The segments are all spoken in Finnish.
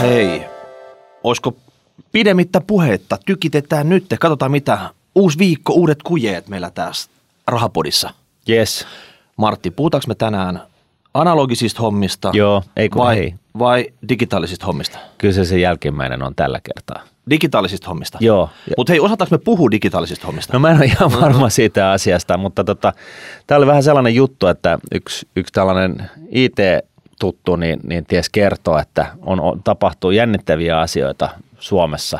Hei, olisiko pidemmittä puhetta? Tykitetään nyt, katsotaan mitä. Uusi viikko, uudet kujeet meillä tässä Rahapodissa. Yes. Martti, puhutaanko me tänään analogisista hommista Joo, ei kun vai, ei. vai digitaalisista hommista? Kyllä se se jälkimmäinen on tällä kertaa. Digitaalisista hommista? Joo. Mutta hei, osataanko me puhua digitaalisista hommista? No mä en ole ihan varma siitä asiasta, mutta tota, tämä oli vähän sellainen juttu, että yksi, yksi tällainen IT-tuttu niin, niin ties kertoo, että on, on, tapahtuu jännittäviä asioita Suomessa,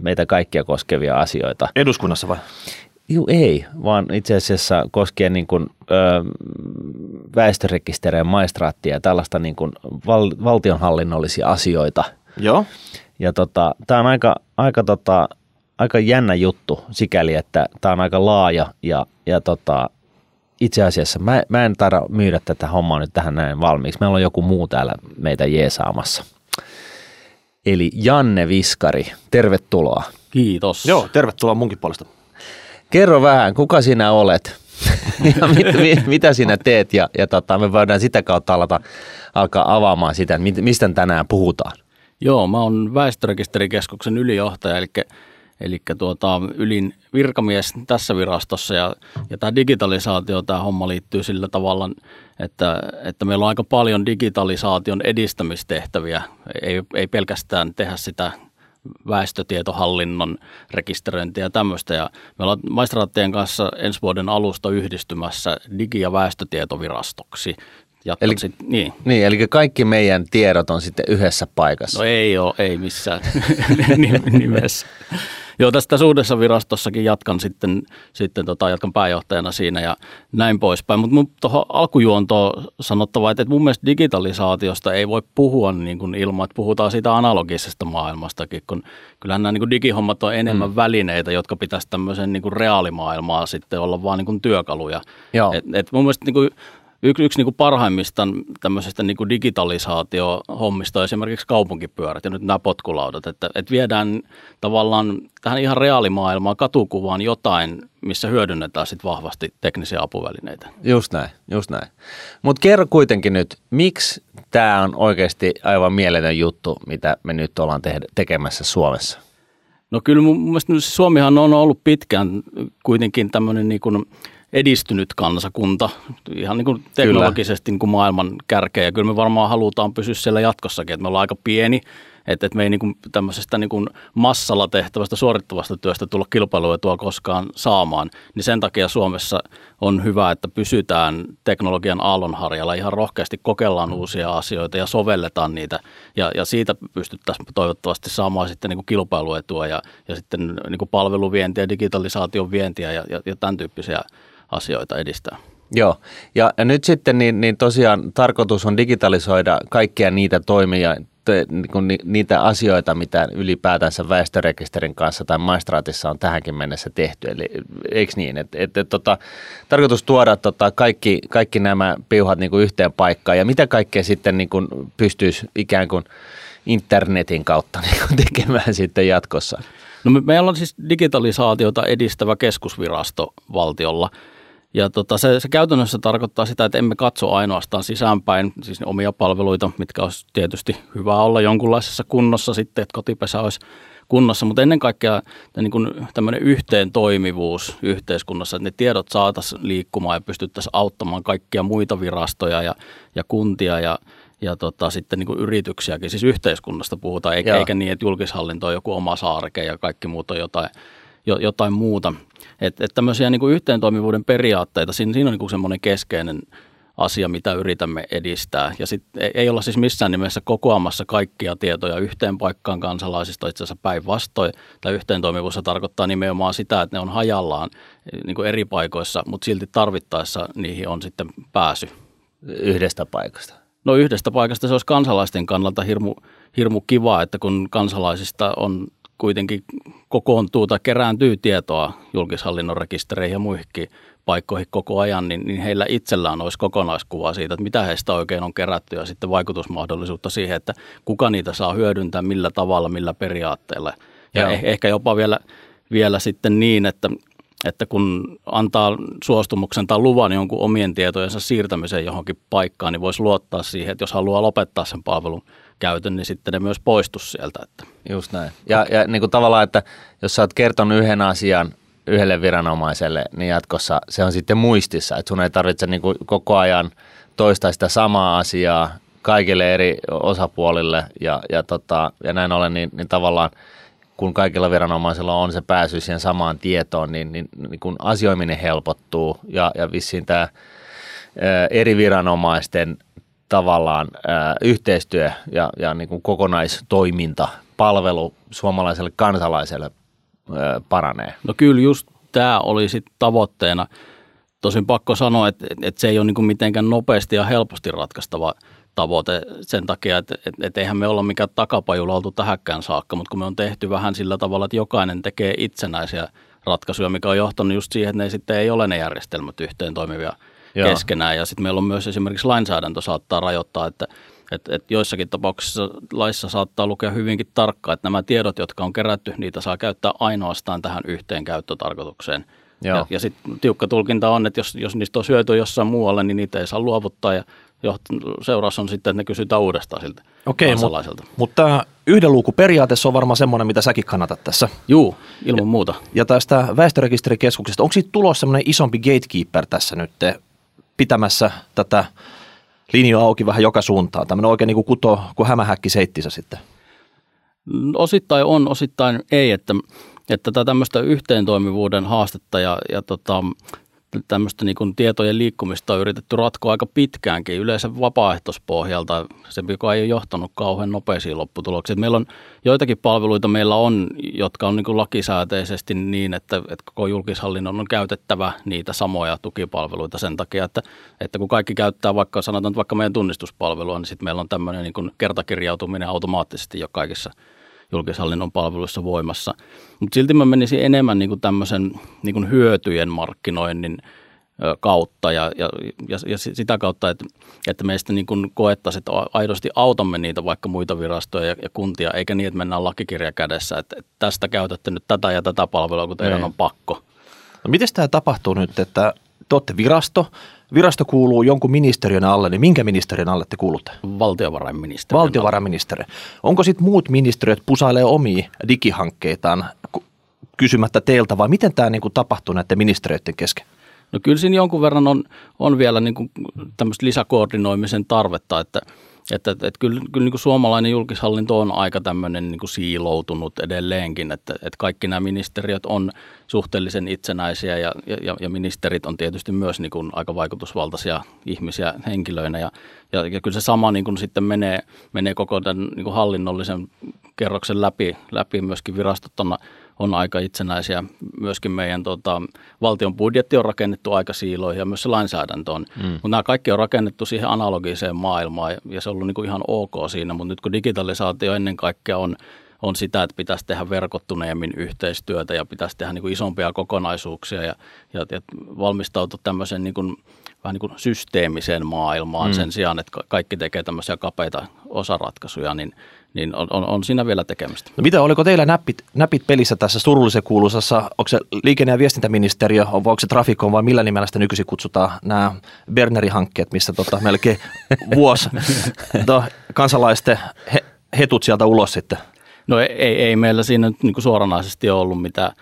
meitä kaikkia koskevia asioita. Eduskunnassa vai? Juu, ei, vaan itse asiassa koskien niin kuin, ö, väestörekisterien maistraattia ja tällaista niin kuin val, valtionhallinnollisia asioita. Joo. Ja tota, tämä on aika, aika, tota, aika jännä juttu sikäli, että tämä on aika laaja ja, ja tota, itse asiassa mä, mä en taida myydä tätä hommaa nyt tähän näin valmiiksi. Meillä on joku muu täällä meitä jeesaamassa. Eli Janne Viskari, tervetuloa. Kiitos. Joo, tervetuloa munkin puolesta. Kerro vähän, kuka sinä olet ja mit, mit, mitä sinä teet ja, ja tota, me voidaan sitä kautta alata, alkaa avaamaan sitä, mistä tänään puhutaan. Joo, mä oon väestörekisterikeskuksen ylijohtaja, eli, eli tuota, ylin virkamies tässä virastossa ja, ja tämä digitalisaatio, tämä homma liittyy sillä tavalla, että, että meillä on aika paljon digitalisaation edistämistehtäviä, ei, ei pelkästään tehdä sitä väestötietohallinnon rekisteröintiä ja tämmöistä. Ja me ollaan maistraattien kanssa ensi vuoden alusta yhdistymässä digi- ja väestötietovirastoksi. Jatkan Eli- sit, niin. Niin, eli kaikki meidän tiedot on sitten yhdessä paikassa. No ei ole, ei missään nimessä. Joo, tästä uudessa virastossakin jatkan sitten, sitten tota, jatkan pääjohtajana siinä ja näin poispäin. Mutta tuohon alkujuontoon sanottava, että, että mun mielestä digitalisaatiosta ei voi puhua niin kuin ilman, että puhutaan siitä analogisesta maailmastakin, kun kyllähän nämä niin kuin digihommat on enemmän mm. välineitä, jotka pitäisi tämmöisen niin kuin reaalimaailmaa sitten olla vaan niin kuin työkaluja. Joo. Et, et mun mielestä niin kuin Yksi, yksi niin kuin parhaimmista tämmöisestä niin kuin digitalisaatio-hommista on esimerkiksi kaupunkipyörät ja nyt nämä potkulaudat, että, että viedään tavallaan tähän ihan reaalimaailmaan katukuvaan jotain, missä hyödynnetään sitten vahvasti teknisiä apuvälineitä. Just näin, just näin. Mutta kerro kuitenkin nyt, miksi tämä on oikeasti aivan mieletön juttu, mitä me nyt ollaan tehdä, tekemässä Suomessa? No kyllä mun mielestä Suomihan on ollut pitkään kuitenkin tämmöinen niin kuin edistynyt kansakunta, ihan niin kuin teknologisesti niin kuin maailman kärkeä. Ja kyllä me varmaan halutaan pysyä siellä jatkossakin, että me ollaan aika pieni, että, että me ei niin kuin tämmöisestä niin kuin massalla tehtävästä suorittavasta työstä tulla kilpailuetua koskaan saamaan. Niin sen takia Suomessa on hyvä, että pysytään teknologian aallonharjalla, ihan rohkeasti kokeillaan uusia asioita ja sovelletaan niitä. Ja, ja siitä pystyttäisiin toivottavasti saamaan sitten niin kuin kilpailuetua ja, ja sitten niin kuin palveluvientiä, digitalisaation vientiä ja, ja, ja tämän tyyppisiä asioita edistää. Joo, ja, ja nyt sitten niin, niin tosiaan tarkoitus on digitalisoida kaikkia niitä toimia, te, niin ni, niitä asioita, mitä ylipäätänsä väestörekisterin kanssa tai maistraatissa on tähänkin mennessä tehty. Eli eikö niin, että et, et, tota, tarkoitus tuoda tota, kaikki, kaikki nämä piuhat niin kuin yhteen paikkaan ja mitä kaikkea sitten niin kuin pystyisi ikään kuin internetin kautta niin kuin tekemään sitten jatkossa? No me, meillä on siis digitalisaatiota edistävä keskusvirasto valtiolla. Ja tota, se, se käytännössä tarkoittaa sitä, että emme katso ainoastaan sisäänpäin, siis ne omia palveluita, mitkä olisi tietysti hyvä olla jonkunlaisessa kunnossa sitten, että kotipesä olisi kunnossa, mutta ennen kaikkea niin kuin tämmöinen yhteen toimivuus yhteiskunnassa, että ne tiedot saataisiin liikkumaan ja pystyttäisiin auttamaan kaikkia muita virastoja ja, ja kuntia ja, ja tota, sitten niin kuin yrityksiäkin, siis yhteiskunnasta puhutaan, eikä, Joo. eikä niin, että julkishallinto on joku oma saareke ja kaikki muut on jotain, jo, jotain muuta. Että et tämmöisiä niin kuin yhteentoimivuuden periaatteita, siinä, siinä on niin semmoinen keskeinen asia, mitä yritämme edistää. Ja sit ei, ei olla siis missään nimessä kokoamassa kaikkia tietoja yhteen paikkaan kansalaisista, itse asiassa päinvastoin. Tai yhteentoimivuus tarkoittaa nimenomaan sitä, että ne on hajallaan niin kuin eri paikoissa, mutta silti tarvittaessa niihin on sitten pääsy. Yhdestä paikasta. No yhdestä paikasta se olisi kansalaisten kannalta hirmu, hirmu kiva, että kun kansalaisista on kuitenkin kokoontuu tai kerääntyy tietoa julkishallinnon rekistereihin ja muihinkin paikkoihin koko ajan, niin, niin heillä itsellään olisi kokonaiskuva siitä, että mitä heistä oikein on kerätty ja sitten vaikutusmahdollisuutta siihen, että kuka niitä saa hyödyntää, millä tavalla, millä periaatteella. Ja eh, ehkä jopa vielä, vielä sitten niin, että, että kun antaa suostumuksen tai luvan jonkun omien tietojensa siirtämiseen johonkin paikkaan, niin voisi luottaa siihen, että jos haluaa lopettaa sen palvelun käytön, niin sitten ne myös poistu sieltä. Että. Just näin. Ja, ja niin kuin tavallaan, että jos sä oot kertonut yhden asian yhdelle viranomaiselle, niin jatkossa se on sitten muistissa, että sun ei tarvitse niin kuin koko ajan toistaa sitä samaa asiaa kaikille eri osapuolille ja, ja, tota, ja näin ollen, niin, niin tavallaan kun kaikilla viranomaisilla on se pääsy siihen samaan tietoon, niin, niin, niin kun asioiminen helpottuu ja, ja vissiin tämä eri viranomaisten tavallaan ää, yhteistyö ja, ja niin kuin kokonaistoiminta, palvelu suomalaiselle kansalaiselle ää, paranee. No kyllä just tämä oli sitten tavoitteena. Tosin pakko sanoa, että, että se ei ole niin kuin mitenkään nopeasti ja helposti ratkaistava tavoite sen takia, että, että, että eihän me olla mikään takapajula oltu tähänkään saakka, mutta kun me on tehty vähän sillä tavalla, että jokainen tekee itsenäisiä ratkaisuja, mikä on johtanut just siihen, että ne sitten ei ole ne järjestelmät yhteen toimivia – Joo. keskenään. Ja sitten meillä on myös esimerkiksi lainsäädäntö saattaa rajoittaa, että että et joissakin tapauksissa laissa saattaa lukea hyvinkin tarkkaan, että nämä tiedot, jotka on kerätty, niitä saa käyttää ainoastaan tähän yhteen käyttötarkoitukseen. Joo. Ja, ja sitten tiukka tulkinta on, että jos, jos niistä on syöty jossain muualle, niin niitä ei saa luovuttaa ja seuraus on sitten, että ne kysytään uudestaan siltä Okei, kansalaiselta. Mutta, mutta yhden luukun periaate on varmaan semmoinen, mitä säkin kannatat tässä. Juu, ilman muuta. Ja tästä väestörekisterikeskuksesta, onko siitä tulossa semmoinen isompi gatekeeper tässä nyt pitämässä tätä linjoa auki vähän joka suuntaan. Tämmöinen oikein niin kuin kuto, kuin hämähäkki seittisä sitten. Osittain on, osittain ei, että, että tämmöistä yhteentoimivuuden haastetta ja, ja tota, tämmöistä niin tietojen liikkumista on yritetty ratkoa aika pitkäänkin, yleensä vapaaehtoispohjalta, se joka ei ole johtanut kauhean nopeisiin lopputuloksiin. Meillä on joitakin palveluita meillä on, jotka on niin lakisääteisesti niin, että, että koko julkishallinnon on käytettävä niitä samoja tukipalveluita sen takia, että, että kun kaikki käyttää vaikka sanotaan vaikka meidän tunnistuspalvelua, niin sitten meillä on tämmöinen niin kertakirjautuminen automaattisesti jo kaikissa – julkishallinnon palveluissa voimassa. Mutta silti mä menisin enemmän niin kuin tämmöisen niin kuin hyötyjen markkinoinnin kautta ja, ja, ja, ja sitä kautta, että, että meistä niin kuin koettaisiin, että aidosti autamme niitä vaikka muita virastoja ja, ja kuntia, eikä niin, että mennään lakikirja kädessä, että, että tästä käytätte nyt tätä ja tätä palvelua, kun teidän Ei. Niin. on pakko. No miten tämä tapahtuu nyt, että te olette virasto, virasto kuuluu jonkun ministeriön alle, niin minkä ministeriön alle te kuulutte? Valtiovarainministeriön. Valtiovarainministeriö. Onko sitten muut ministeriöt pusailee omia digihankkeitaan kysymättä teiltä vai miten tämä niinku tapahtuu näiden ministeriöiden kesken? No kyllä siinä jonkun verran on, on vielä niin tämmöistä lisäkoordinoimisen tarvetta, että – että, että, kyllä, kyllä niin kuin suomalainen julkishallinto on aika tämmöinen niin kuin siiloutunut edelleenkin, että, että kaikki nämä ministeriöt on suhteellisen itsenäisiä ja, ja, ja ministerit on tietysti myös niin kuin aika vaikutusvaltaisia ihmisiä henkilöinä. Ja, ja, ja kyllä se sama niin kuin sitten menee, menee koko tämän niin kuin hallinnollisen kerroksen läpi, läpi myöskin virastot on aika itsenäisiä. Myöskin meidän tota, valtion budjetti on rakennettu aika siiloihin ja myös se lainsäädäntö on. Mm. Mutta nämä kaikki on rakennettu siihen analogiseen maailmaan ja se on ollut niin ihan ok siinä. Mutta nyt kun digitalisaatio ennen kaikkea on on sitä, että pitäisi tehdä verkottuneemmin yhteistyötä ja pitäisi tehdä niin kuin isompia kokonaisuuksia ja, ja, ja valmistautua tämmöiseen niin kuin, vähän niin kuin systeemiseen maailmaan mm. sen sijaan, että kaikki tekee tämmöisiä kapeita osaratkaisuja, niin, niin on, on, on siinä vielä tekemistä. No mitä, oliko teillä näppit, näppit pelissä tässä surullisen kuuluisassa, onko se liikenne- ja viestintäministeriö, onko se Trafikon vai millä nimellä sitä nykyisin kutsutaan nämä Berneri-hankkeet, missä tota, melkein vuosi to, kansalaisten he, hetut sieltä ulos sitten? No ei, ei meillä siinä nyt niin suoranaisesti ole ollut mitään,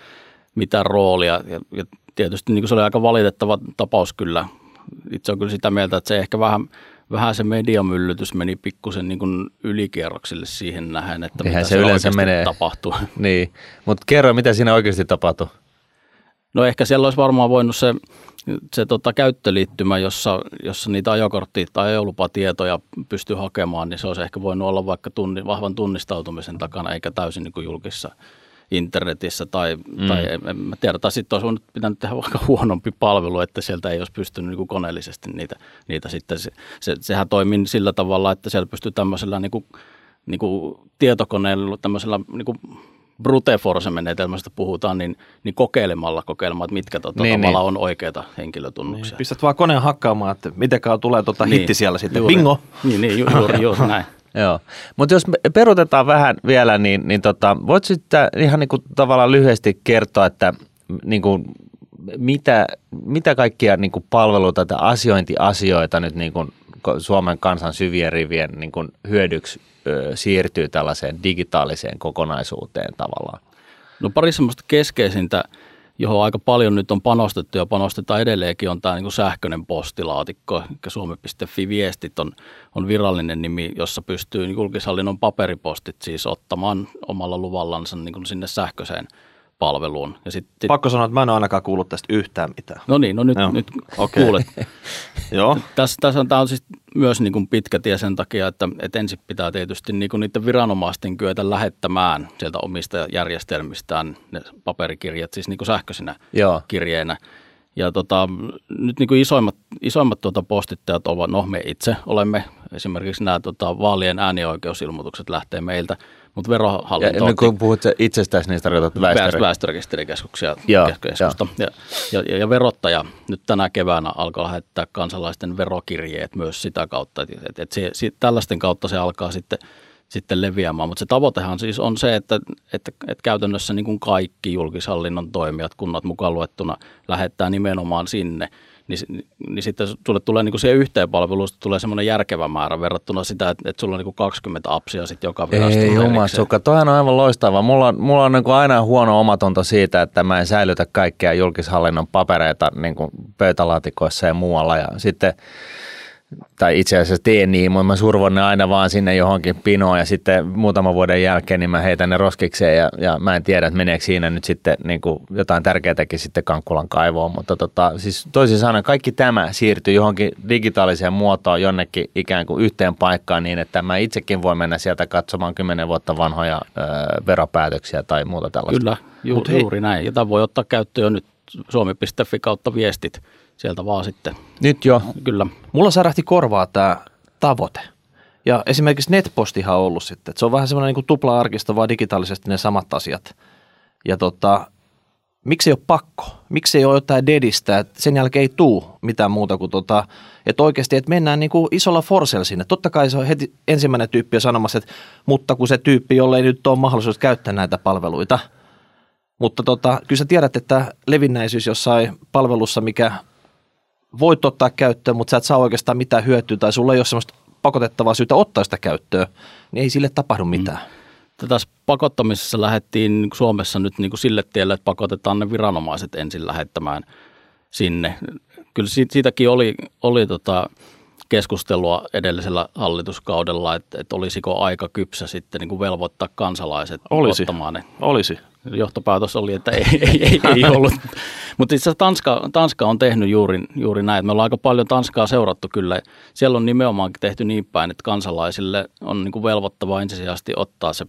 mitään roolia ja, ja tietysti niin se oli aika valitettava tapaus kyllä. Itse on kyllä sitä mieltä, että se ehkä vähän – vähän se mediamyllytys meni pikkusen niin kuin ylikierroksille siihen nähen, että Eihän mitä se, se yleensä menee. tapahtuu. niin, mutta kerro, mitä siinä oikeasti tapahtui? No ehkä siellä olisi varmaan voinut se, se tota käyttöliittymä, jossa, jossa niitä ajokortti- tai ajolupatietoja pystyy hakemaan, niin se olisi ehkä voinut olla vaikka tunni, vahvan tunnistautumisen takana, eikä täysin niin kuin julkissa internetissä tai, mm. tai en, en mä tiedä, tai sitten olisi pitänyt tehdä vaikka huonompi palvelu, että sieltä ei olisi pystynyt niin koneellisesti niitä, niitä sitten, se, se, sehän toimii sillä tavalla, että siellä pystyy tämmöisellä niin kuin, niin kuin tietokoneella, tämmöisellä niin kuin brute force menetelmästä puhutaan, niin, niin kokeilemalla kokeilemaan, että mitkä tota, niin, tavalla niin. on oikeita henkilötunnuksia. Niin, pistät vaan koneen hakkaamaan, että mitenkään tulee tota niin, hitti siellä sitten, juuri, bingo. Niin, niin ju, juuri, juuri näin. Joo, mutta jos perutetaan vähän vielä, niin, niin tota, voit sitten ihan niin kuin tavallaan lyhyesti kertoa, että niin kuin, mitä, mitä kaikkia niin kuin palveluita tai asiointiasioita nyt niin kuin Suomen kansan syvien rivien niin kuin hyödyksi ö, siirtyy tällaiseen digitaaliseen kokonaisuuteen tavallaan? No pari semmoista keskeisintä, johon aika paljon nyt on panostettu ja panostetaan edelleenkin, on tämä niin sähköinen postilaatikko. Eli Suomi.fi viestit on, on virallinen nimi, jossa pystyy julkishallinnon paperipostit siis ottamaan omalla luvallansa niin sinne sähköiseen palveluun. Ja sit, Pakko sanoa, että mä en ole ainakaan kuullut tästä yhtään mitään. No niin, no nyt, nyt okay. kuulet. Joo. Tässä, tässä on, tämä on siis myös niin kuin pitkä tie sen takia, että, että ensin pitää tietysti niin kuin niiden viranomaisten kyetä lähettämään sieltä omista järjestelmistään ne paperikirjat, siis niin kuin sähköisinä Joo. kirjeinä. Ja tota, nyt niin kuin isoimmat, isoimmat tuota postittajat ovat, no me itse olemme, esimerkiksi nämä tota, vaalien äänioikeusilmoitukset lähtee meiltä – mutta verohallinto... Ja, kun puhut itsestäsi, niin tarkoitat väestö... väestörekisterikeskuksia. Ja, ja, ja, ja verottaja nyt tänä keväänä alkaa lähettää kansalaisten verokirjeet myös sitä kautta. Että et se, se, tällaisten kautta se alkaa sitten sitten leviämään. Mutta se tavoitehan siis on se, että, että, että käytännössä niin kuin kaikki julkishallinnon toimijat, kunnat mukaan luettuna, lähettää nimenomaan sinne – niin, niin sitten sulle tulee niin kuin siihen yhteenpalvelusta tulee semmoinen järkevä määrä verrattuna sitä, että, että sulla on niin kuin 20 appsia sitten joka virastolla. Ei jumasukka, toihan on aivan loistavaa. Mulla on, mulla on niin kuin aina huono omatonta siitä, että mä en säilytä kaikkia julkishallinnon papereita niin kuin pöytälaatikoissa ja muualla ja sitten tai itse asiassa teen niin, mutta mä survon ne aina vaan sinne johonkin pinoon ja sitten muutaman vuoden jälkeen niin mä heitän ne roskikseen ja, ja mä en tiedä, että meneekö siinä nyt sitten niin kuin jotain tärkeätäkin sitten Kankkulan kaivoon, mutta tota, siis toisin sanoen kaikki tämä siirtyy johonkin digitaaliseen muotoon jonnekin ikään kuin yhteen paikkaan niin, että mä itsekin voin mennä sieltä katsomaan kymmenen vuotta vanhoja ö, veropäätöksiä tai muuta tällaista. Kyllä, ju- juuri näin, jota voi ottaa käyttöön nyt suomi.fi kautta viestit sieltä vaan sitten. Nyt jo. Kyllä. Mulla särähti korvaa tämä tavoite. Ja esimerkiksi Netpostihan on ollut sitten, että se on vähän semmoinen niin tupla-arkisto, vaan digitaalisesti ne samat asiat. Ja tota, miksi ei ole pakko? Miksi ei ole jotain dedistä, että sen jälkeen ei tuu mitään muuta kuin tota, että oikeasti, että mennään niin kuin isolla forsella sinne. Totta kai se on heti ensimmäinen tyyppi sanomassa, että mutta kun se tyyppi, jolle ei nyt ole mahdollisuus käyttää näitä palveluita. Mutta tota, kyllä sä tiedät, että levinnäisyys jossain palvelussa, mikä voit ottaa käyttöön, mutta sä et saa oikeastaan mitään hyötyä tai sulla ei ole sellaista pakotettavaa syytä ottaa sitä käyttöön, niin ei sille tapahdu mm. mitään. Mm. Tässä pakottamisessa lähdettiin Suomessa nyt niin kuin sille tielle, että pakotetaan ne viranomaiset ensin lähettämään sinne. Kyllä siitäkin oli, oli tota keskustelua edellisellä hallituskaudella, että, että olisiko aika kypsä sitten niin kuin velvoittaa kansalaiset Olisi. ottamaan ne. Olisi johtopäätös oli, että ei, ei, ei, ei ollut. Mutta itse Tanska, Tanska on tehnyt juuri, juuri näin. Me ollaan aika paljon Tanskaa seurattu kyllä. Siellä on nimenomaan tehty niin päin, että kansalaisille on niin kuin velvoittavaa ensisijaisesti ottaa se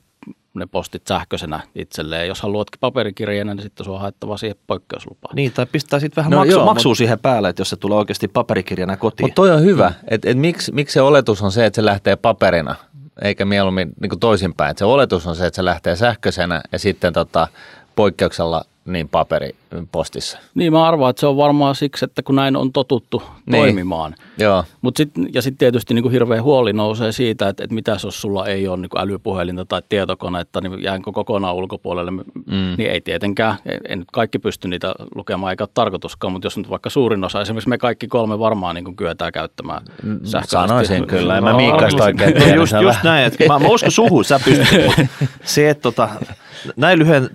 ne postit sähköisenä itselleen. Jos haluat paperikirjeenä, niin sitten se on haettava siihen poikkeuslupaan. Niin, tai pistää sitten vähän no maksu, joo, maksua mut, siihen päälle, että jos se tulee oikeasti paperikirjana kotiin. Mutta toi on hyvä, mm. että et miksi, miksi se oletus on se, että se lähtee paperina eikä mieluummin niin toisinpäin. se oletus on se, että se lähtee sähköisenä ja sitten tota, poikkeuksella niin paperipostissa. Niin mä arvaan, että se on varmaan siksi, että kun näin on totuttu niin. toimimaan. Joo. Mut sit, ja sitten tietysti niin kuin hirveä huoli nousee siitä, että, että mitä jos sulla ei ole niin kuin älypuhelinta tai tietokonetta, niin jäänkö kokonaan ulkopuolelle. Mm. Niin ei tietenkään, en nyt kaikki pysty niitä lukemaan eikä ole tarkoituskaan, mutta jos nyt vaikka suurin osa, esimerkiksi me kaikki kolme varmaan niin kuin kyetään käyttämään mm, sähköisesti. Sanoisin kyllä, en mä Miikkaista oikein tiedä. Just, just näin, että mä, mä uskon suhu, sä pystyt, se, että tota, näin lyhyen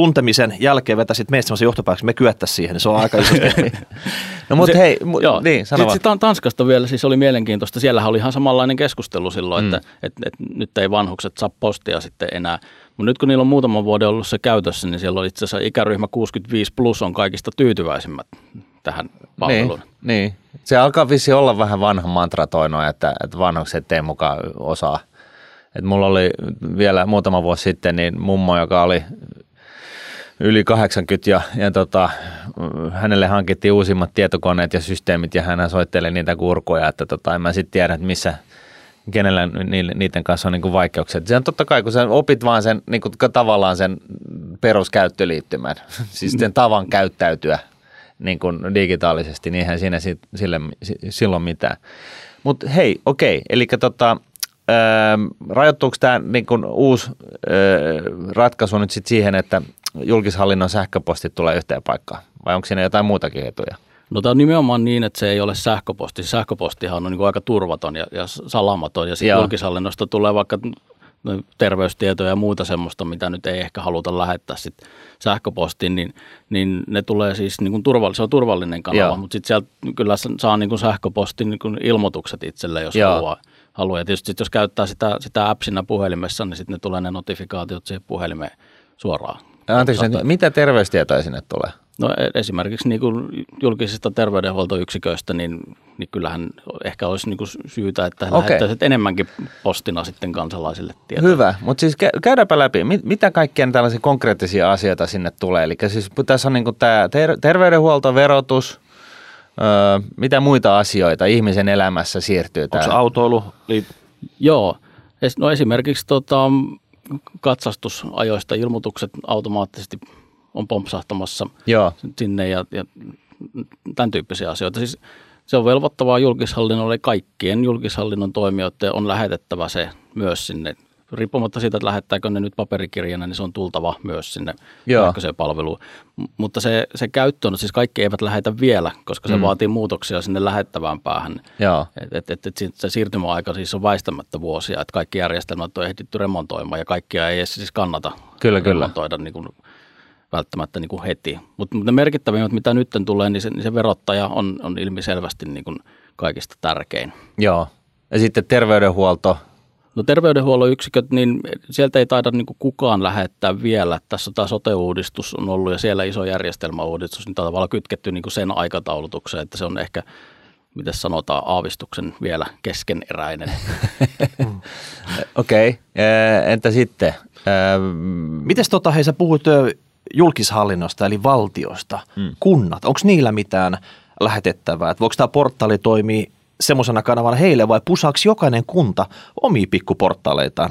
tuntemisen jälkeen vetäisit meistä sellaisen johtopäätöksen, me kyettäisiin siihen, niin se on aika iso No mutta hei, mu- joo, niin, sano Sitten sit Tanskasta vielä, siis oli mielenkiintoista, siellä oli ihan samanlainen keskustelu silloin, mm. että et, et, nyt ei vanhukset saa postia sitten enää. Mutta nyt kun niillä on muutaman vuoden ollut se käytössä, niin siellä on itse asiassa ikäryhmä 65 plus on kaikista tyytyväisimmät tähän palveluun. Niin, niin. se alkaa vissi olla vähän vanha mantra toino, että, että vanhukset ei mukaan osaa. Et mulla oli vielä muutama vuosi sitten niin mummo, joka oli yli 80 ja, ja tota, hänelle hankittiin uusimmat tietokoneet ja systeemit ja hän soitteli niitä kurkoja, että tota, en mä sitten tiedä, että missä, kenellä niiden kanssa on niin vaikeuksia. Se on totta kai, kun sä opit vaan sen niin kuin, tavallaan sen peruskäyttöliittymän, siis sen tavan käyttäytyä niin kuin digitaalisesti, niin eihän siinä sille, silloin mitään. Mutta hei, okei, eli tota, rajoittuuko tämä niin uusi öö, ratkaisu nyt sit siihen, että julkishallinnon sähköpostit tulee yhteen paikkaan? Vai onko siinä jotain muutakin etuja? No tämä on nimenomaan niin, että se ei ole sähköposti. Sähköpostihan on niin aika turvaton ja, ja salamaton ja sitten julkishallinnosta tulee vaikka terveystietoja ja muuta semmoista, mitä nyt ei ehkä haluta lähettää sit sähköpostiin, niin, niin ne tulee siis niin kuin turvallinen, se on turvallinen kanava, Joo. mutta sitten sieltä kyllä saa niin kuin sähköpostin niin kuin ilmoitukset itselle, jos Joo. haluaa. haluaa. Ja tietysti sit jos käyttää sitä, sitä appsina puhelimessa, niin sitten ne tulee ne notifikaatiot siihen puhelimeen suoraan. Anteeksi, Saattaa... mitä terveystietoja sinne tulee? No e- esimerkiksi niin kuin julkisista terveydenhuoltoyksiköistä, niin, niin kyllähän ehkä olisi niin kuin syytä, että he okay. enemmänkin postina sitten kansalaisille tietoa. Hyvä, mutta siis käydäänpä läpi, mitä kaikkia tällaisia konkreettisia asioita sinne tulee. Eli siis tässä on niin kuin tämä ter- terveydenhuolto, verotus, öö, mitä muita asioita ihmisen elämässä siirtyy? Onko autoilu? Joo, no esimerkiksi tota, katsastusajoista ilmoitukset automaattisesti on pompsahtamassa Joo. sinne ja, ja tämän tyyppisiä asioita. Siis se on velvoittavaa julkishallinnolle. Kaikkien julkishallinnon toimijoiden on lähetettävä se myös sinne. Riippumatta siitä, että lähettääkö ne nyt paperikirjana, niin se on tultava myös sinne sähköiseen palveluun. Mutta se, se käyttö on, siis kaikki eivät lähetä vielä, koska se mm. vaatii muutoksia sinne lähettävään päähän. Et, et, et, se siirtymäaika siis on väistämättä vuosia, että kaikki järjestelmät on ehditty remontoimaan ja kaikkia ei edes siis kannata kyllä, remontoida kyllä. niin kuin välttämättä niin kuin heti. Mutta ne merkittävimmät, mitä nyt tulee, niin se, niin se verottaja on, on ilmiselvästi niin kuin kaikista tärkein. Joo. Ja sitten terveydenhuolto. No terveydenhuollon yksiköt, niin sieltä ei taida niin kukaan lähettää vielä. Tässä tämä sote-uudistus on ollut ja siellä iso järjestelmäuudistus, niin tavallaan kytketty niin sen aikataulutukseen, että se on ehkä miten sanotaan, aavistuksen vielä keskeneräinen. Okei, okay. entä sitten? Miten tota, hei sä puhut julkishallinnosta eli valtiosta, mm. kunnat, onko niillä mitään lähetettävää? Että voiko tämä portaali toimia semmoisena kanavana heille vai pusaako jokainen kunta omia pikkuportaaleitaan